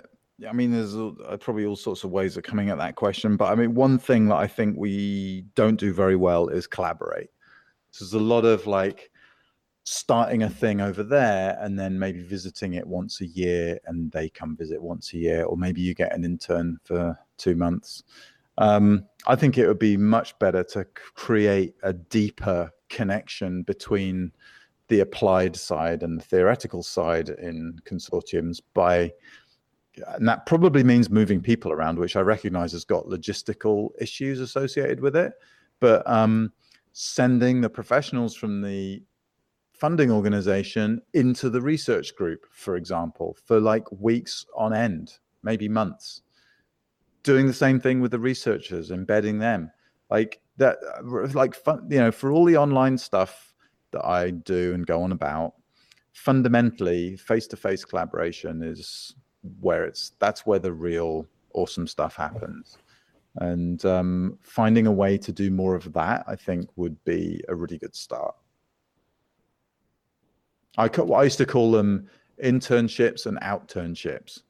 I mean, there's uh, probably all sorts of ways of coming at that question, but I mean, one thing that I think we don't do very well is collaborate. So there's a lot of like starting a thing over there and then maybe visiting it once a year and they come visit once a year, or maybe you get an intern for two months. Um, I think it would be much better to create a deeper connection between the applied side and the theoretical side in consortiums by and that probably means moving people around which i recognize has got logistical issues associated with it. But um, sending the professionals from the funding organization into the research group for example for like weeks on end maybe months doing the same thing with the researchers embedding them. Like that like fun, you know for all the online stuff that i do and go on about fundamentally face-to-face collaboration is where it's that's where the real awesome stuff happens and um, finding a way to do more of that i think would be a really good start i, cut what I used to call them internships and outturnships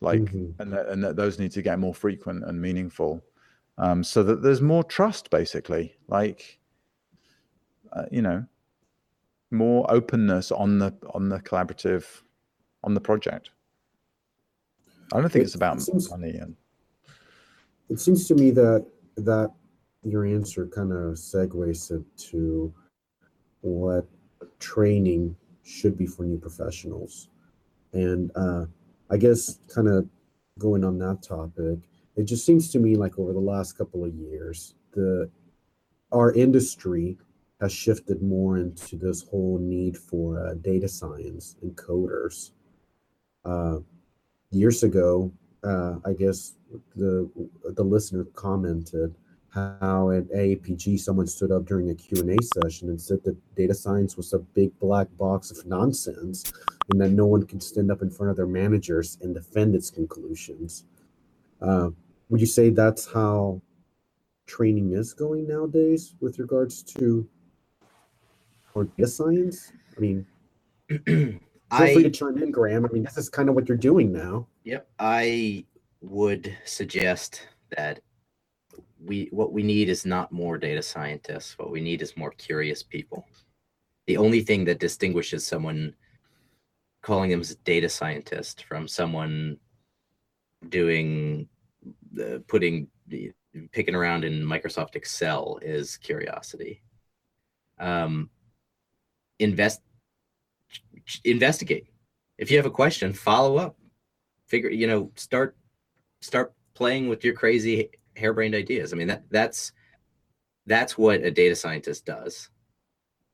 like mm-hmm. and, that, and that those need to get more frequent and meaningful um, so that there's more trust, basically, like uh, you know, more openness on the on the collaborative on the project. I don't think it, it's about seems, money and. It seems to me that that your answer kind of segues into what training should be for new professionals, and uh, I guess kind of going on that topic it just seems to me like over the last couple of years, the our industry has shifted more into this whole need for uh, data science and coders. Uh, years ago, uh, I guess the the listener commented how at AAPG someone stood up during a Q&A session and said that data science was a big black box of nonsense and that no one can stand up in front of their managers and defend its conclusions. Uh, would you say that's how training is going nowadays with regards to or data science? I mean, feel I, free to chime in, Graham. I mean, this is kind of what you're doing now. Yep. I would suggest that we what we need is not more data scientists. What we need is more curious people. the only thing that distinguishes someone calling them a data scientist from someone doing uh, putting picking around in Microsoft Excel is curiosity. Um, invest investigate. If you have a question, follow up. Figure, you know, start start playing with your crazy harebrained ideas. I mean, that that's that's what a data scientist does,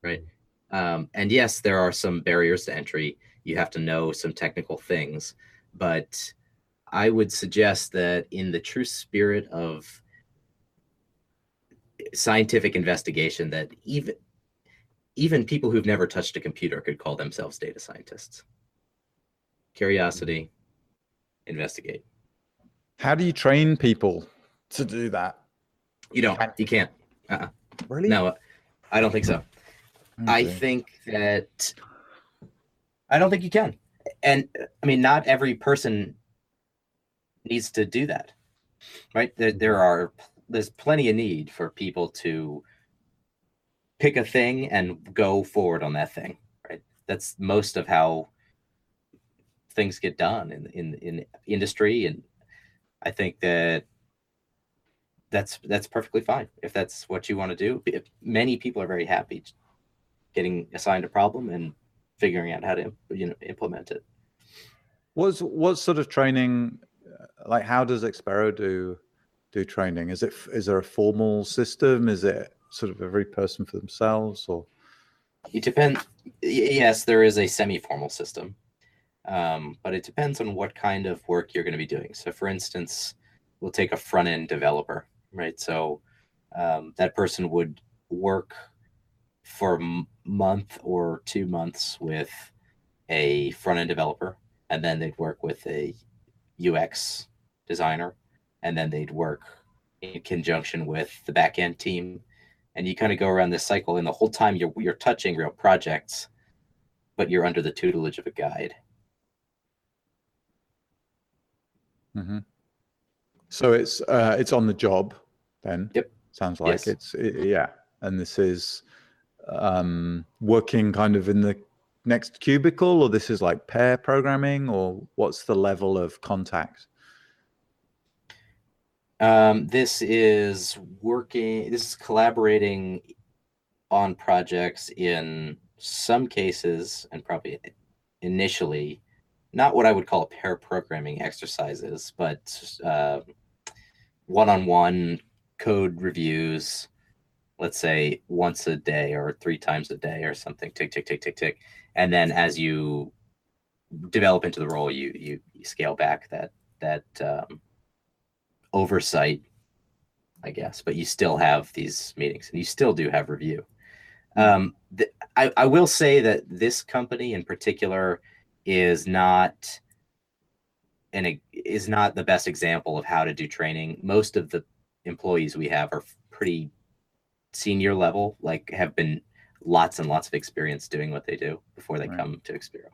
right? Um, and yes, there are some barriers to entry. You have to know some technical things, but I would suggest that in the true spirit of scientific investigation, that even even people who've never touched a computer could call themselves data scientists. Curiosity, investigate. How do you train people to do that? You don't. You can't. Uh-uh. Really? No, I don't think so. Hmm, I think that I don't think you can. And I mean, not every person needs to do that, right? There, there are there's plenty of need for people to pick a thing and go forward on that thing, right? That's most of how things get done in in in industry, and I think that that's that's perfectly fine if that's what you want to do. If many people are very happy getting assigned a problem and figuring out how to you know implement it. What's what sort of training? uh, Like, how does Expero do do training? Is it is there a formal system? Is it sort of every person for themselves, or It depends. Yes, there is a semi-formal system, um, but it depends on what kind of work you're going to be doing. So, for instance, we'll take a front-end developer, right? So um, that person would work for a month or two months with a front-end developer, and then they'd work with a UX designer, and then they'd work in conjunction with the back-end team and you kind of go around this cycle and the whole time you're you're touching real projects but you're under the tutelage of a guide hmm so it's uh, it's on the job then? Yep. Sounds like Yes. it's it, yeah, and this is um, working kind of in the next cubicle, or this is like pair programming, or what's the level of contact? Um, this is working this is collaborating on projects in some cases and probably initially not what i would call pair programming exercises but uh, one-on-one code reviews let's say once a day or three times a day or something tick tick tick tick tick. And then as you develop into the role you you, you scale back that that um, oversight i guess but you still have these meetings and you still do have review um, I, I will say that this company in particular is not and is not the best example of how to do training most of the employees we have are pretty senior level like have been lots and lots of experience doing what they do before they Right. come to Expero.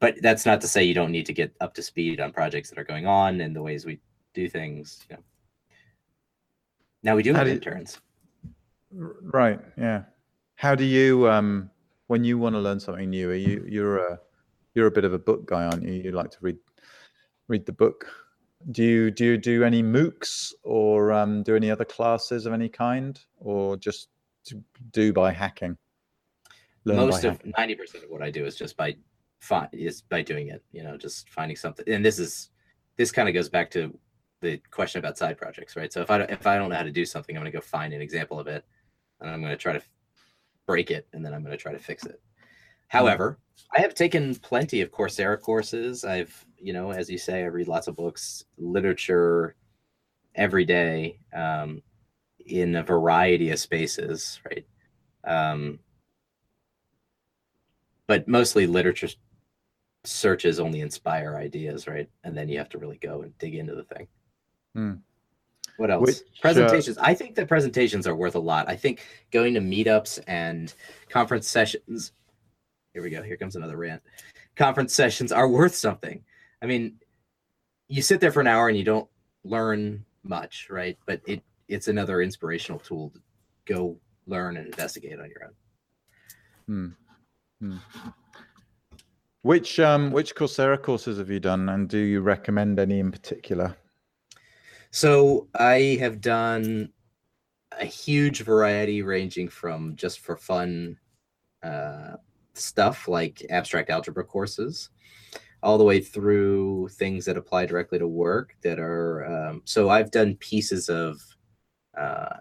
But that's not to say you don't need to get up to speed on projects that are going on and the ways we do things. You know. Now we do How have do interns. R- Right. Yeah. How do you um when you want to learn something new? Are you you're a you're a bit of a book guy, aren't you? You like to read read the book. Do you do you do any MOOCs or um, do any other classes of any kind, or just do by hacking? Learn by Most of ninety percent of what I do is just by is by doing it. You know, just finding something. And this is this kind of goes back to the question about side projects, right? So if I don't, if I don't know how to do something, I'm going to go find an example of it, and I'm going to try to break it, and then I'm going to try to fix it. However, I have taken plenty of Coursera courses. I've, you know, as you say, I read lots of books, literature every day um, in a variety of spaces, right? Um, but mostly literature searches only inspire ideas, right? And then you have to really go and dig into the thing. Hmm. What else? Which, uh, presentations. I think that presentations are worth a lot. I think going to meetups and conference sessions. Here we go. Here comes another rant. Conference sessions are worth something. I mean, you sit there for an hour and you don't learn much, right? But it it's another inspirational tool to go learn and investigate on your own. Hmm. Hmm. Which um which Coursera courses have you done, and do you recommend any in particular? So I have done a huge variety, ranging from just for fun uh, stuff like abstract algebra courses, all the way through things that apply directly to work that are. Um, so I've done pieces of uh,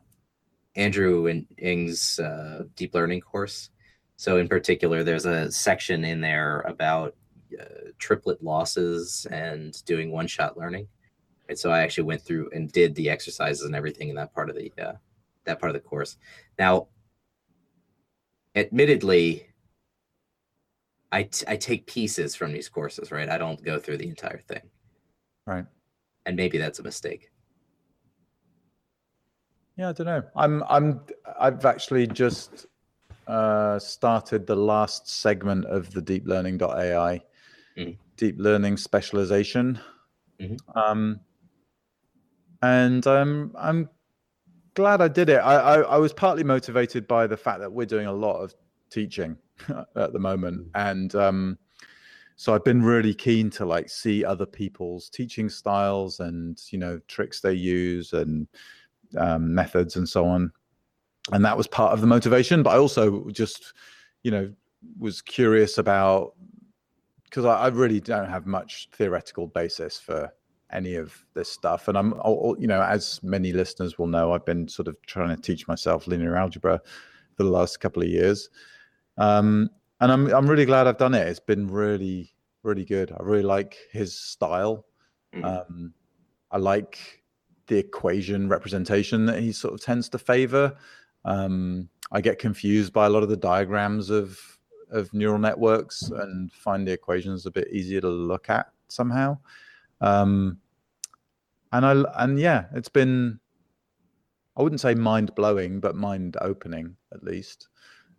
Andrew Ng's uh, deep learning course. So in particular, there's a section in there about uh, triplet losses and doing one-shot learning. And so I actually went through and did the exercises and everything in that part of the uh, that part of the course. Now, admittedly, I, t- I take pieces from these courses, right? I don't go through the entire thing. Right. And maybe that's a mistake. Yeah, I don't know. I'm I'm I've actually just uh, started the last segment of the deep learning.ai Mhm. deep learning specialization. Mhm. Um, and I'm I'm glad I did it. I, I I was partly motivated by the fact that we're doing a lot of teaching at the moment, and um, so I've been really keen to like see other people's teaching styles and you know tricks they use and um, methods and so on. And that was part of the motivation. But I also just, you know, was curious about because I, I really don't have much theoretical basis for any of this stuff. And I'm, I'll- you know, as many listeners will know, I've been sort of trying to teach myself linear algebra for the last couple of years. Um, and I'm, I'm really glad I've done it. It's been really, really good. I really like his style. Mhm. Um, I like the equation representation that he sort of tends to favor. Um, I get confused by a lot of the diagrams of of neural networks and find the equations a bit easier to look at somehow. Um, and I and yeah, it's been I wouldn't say mind blowing, but mind opening at least.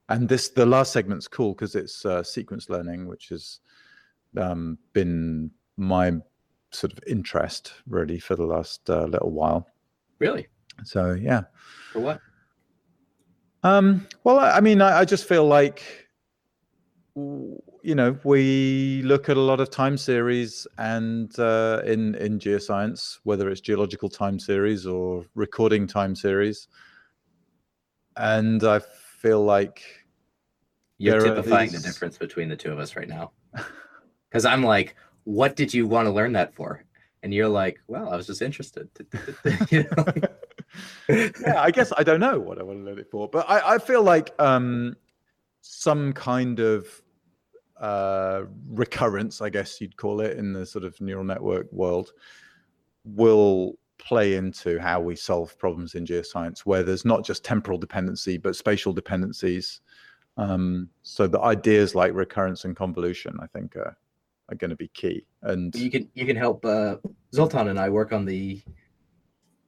And this the last segment's cool because it's uh, sequence learning, which has um, been my sort of interest really for the last uh, little while. Really? So yeah. For what? Um, well, I, I mean, I, I just feel like, you know, we look at a lot of time series and uh, in in geoscience, whether it's geological time series or recording time series, and I feel like You're typifying the difference between the two of us right now. Because I'm like, what did you want to learn that for? And you're like, well, I was just interested. You know? yeah, I guess I don't know what I want to learn it for, but I, I feel like um, some kind of uh, recurrence, I guess you'd call it, in the sort of neural network world, will play into how we solve problems in geoscience, where there's not just temporal dependency, but spatial dependencies. Um, so the ideas like recurrence and convolution, I think, are, are going to be key. And you can you can help uh, Zoltan and I work on the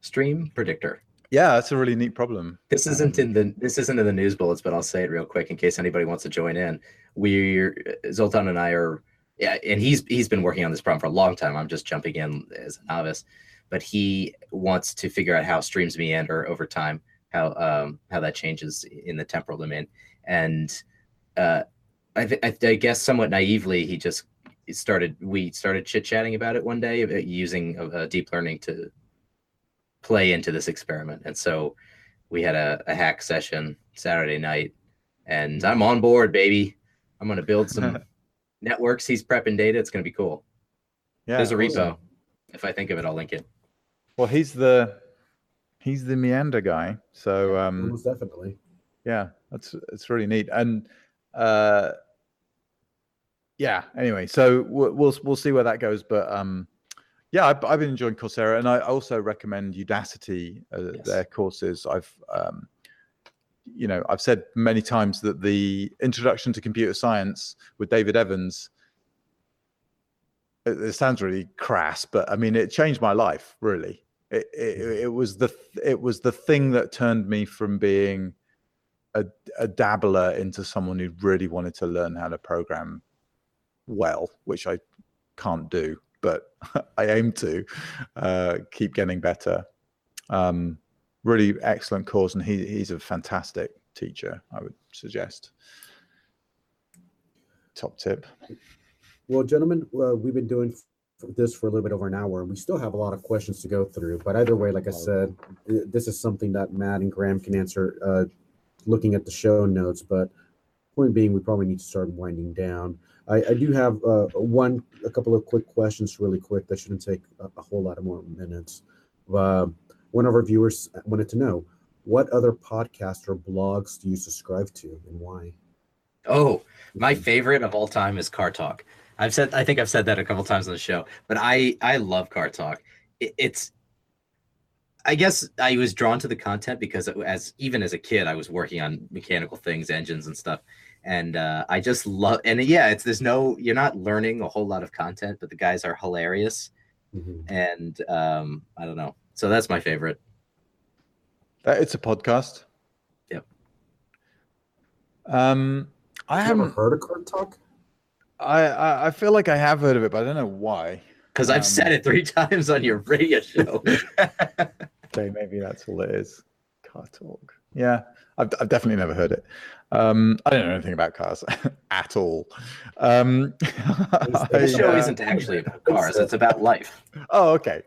stream predictor. yeah, that's a really neat problem. This isn't in the this isn't in the news bullets, but I'll say it real quick in case anybody wants to join in. We're Zoltan and I are yeah, and he's he's been working on this problem for a long time. I'm just jumping in as a novice, but he wants to figure out how streams meander over time, how um how that changes in the temporal domain, and uh, I, th- I, th- I guess somewhat naively he just started we started chit chatting about it one day uh, using uh, uh, deep learning to play into this experiment, and so we had a, a hack session Saturday night, and I'm on board, baby. I'm gonna build some networks. He's prepping data. It's gonna be cool. Yeah, There's a repo. awesome. If I think of it, I'll link it. Well, he's the he's the meander guy. So um, Most definitely. yeah, that's it's really neat. And uh, yeah. Anyway, so we'll we'll, we'll see where that goes. But um, yeah, I've, I've been enjoying Coursera, and I also recommend Udacity uh, Yes. their courses. I've um, you know I've said many times that the introduction to computer science with David Evans. It, it sounds really crass, but I mean, it changed my life. Really, it, it, it was the it was the thing that turned me from being a, a dabbler into someone who really wanted to learn how to program well, which I can't do, but I aim to uh, keep getting better. Um, really excellent course, and he, he's a fantastic teacher. I would suggest. top tip. Well, gentlemen, uh, we've been doing this for a little bit over an hour, and we still have a lot of questions to go through. But either way, like I said, this is something that Matt and Graham can answer uh, looking at the show notes. But point being, we probably need to start winding down. I, I do have uh, one, a couple of quick questions, really quick. That shouldn't take a, a whole lot of more minutes. Uh, one of our viewers wanted to know what other podcasts or blogs do you subscribe to and why? Oh, my favorite of all time is Car Talk. I've said I think I've said that a couple times on the show, but I I love Car Talk. It, it's I guess I was drawn to the content because as even as a kid I was working on mechanical things, engines and stuff. And uh, I just love and yeah, it's there's no you're not learning a whole lot of content, but the guys are hilarious Mhm. and um I don't know. So that's my favorite. Uh, It's a podcast. Yep. Um, I Have haven't heard of Card Talk? I, I I feel like I have heard of it, but I don't know why. Because I've Um, said it three times on your radio show. Okay, maybe that's all it is. Car talk. Yeah, I've, I've definitely never heard it. Um, I don't know anything about cars at all. Um, The the I, show uh, isn't actually about cars, it's about life. Oh, okay.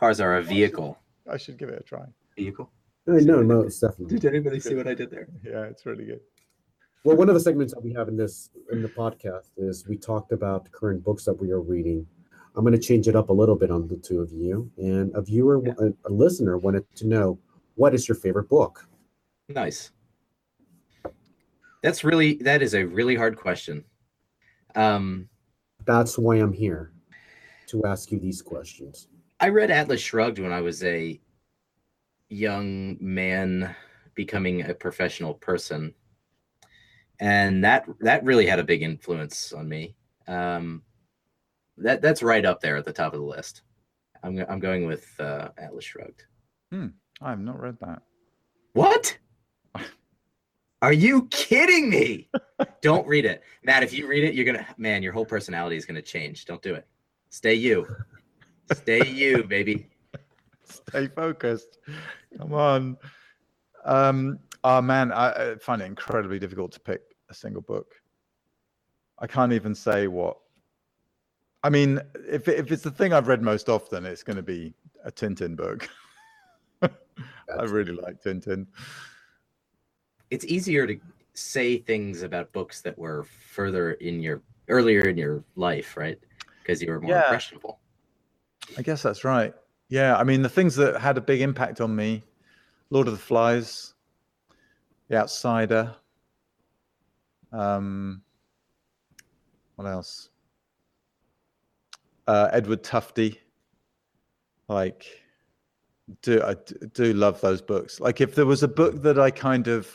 Cars are a vehicle. I should give it a try. Vehicle? No, no, no, it's definitely. Did anybody see what I did there? Yeah, it's really good. Well, one of the segments that we have in this in the podcast is we talked about the current books that we are reading. I'm going to change it up a little bit on the two of you, and a viewer, Yeah. a, a listener, wanted to know what is your favorite book. Nice. That's really that is a really hard question. Um That's why I'm here to ask you these questions. I read Atlas Shrugged when I was a young man becoming a professional person. And that that really had a big influence on me. Um that that's right up there at the top of the list. I'm I'm going with uh, Atlas Shrugged. Hmm, I have not read that. What? Are you kidding me? Don't read it. Matt, if you read it, you're going to, man, your whole personality is going to change. Don't do it. Stay you. Stay you, baby. Stay focused. Come on. Um, oh man, I, I find it incredibly difficult to pick a single book. I can't even say what. I mean, if if it's the thing I've read most often, it's going to be a Tintin book. I really like Tintin. It's easier to say things about books that were further in your, earlier in your life, right? Because you were more Yeah. impressionable. I guess that's right. Yeah, I mean, the things that had a big impact on me Lord of the Flies, The Outsider. Um, what else? Uh, Edward Tufte. Like, do I do love those books? Like, if there was a book that I kind of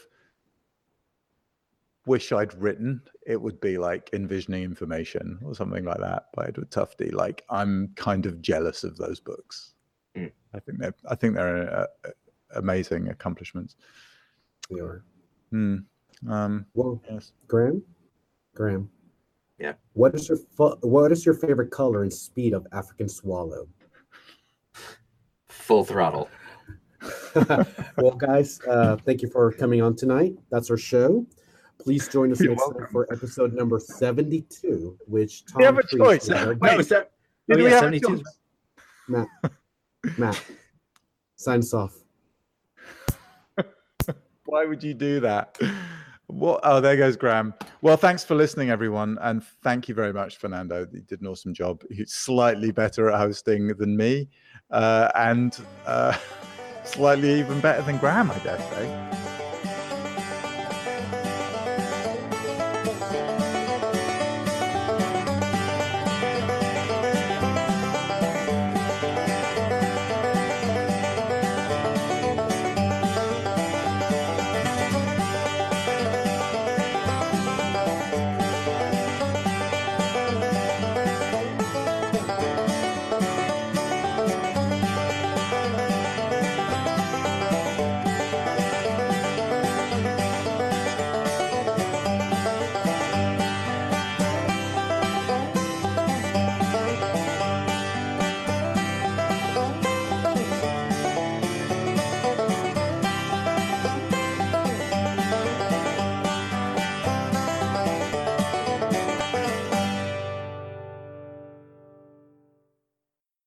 wish I'd written, it would be like Envisioning Information or something like that by Edward Tufte. Like, I'm kind of jealous of those books. Mm. I think they're I think they're uh, uh, amazing accomplishments. They are. Hmm. Um, Well, yes. Graham, Graham. Yeah. What is your fu- what is your favorite color and speed of African swallow? Full throttle. well, guys, uh, thank you for coming on tonight. That's our show. Please join us next time for episode number 72, which Tom We have a Priest choice. Wait, Wait, was that? Did oh, we yeah, have a 72. choice? Matt. Matt, sign us off. Why would you do that? What? Oh, there goes Graham. Well, thanks for listening, everyone, and thank you very much, Fernando. You did an awesome job. He's slightly better at hosting than me, uh, and uh, slightly even better than Graham, I dare say.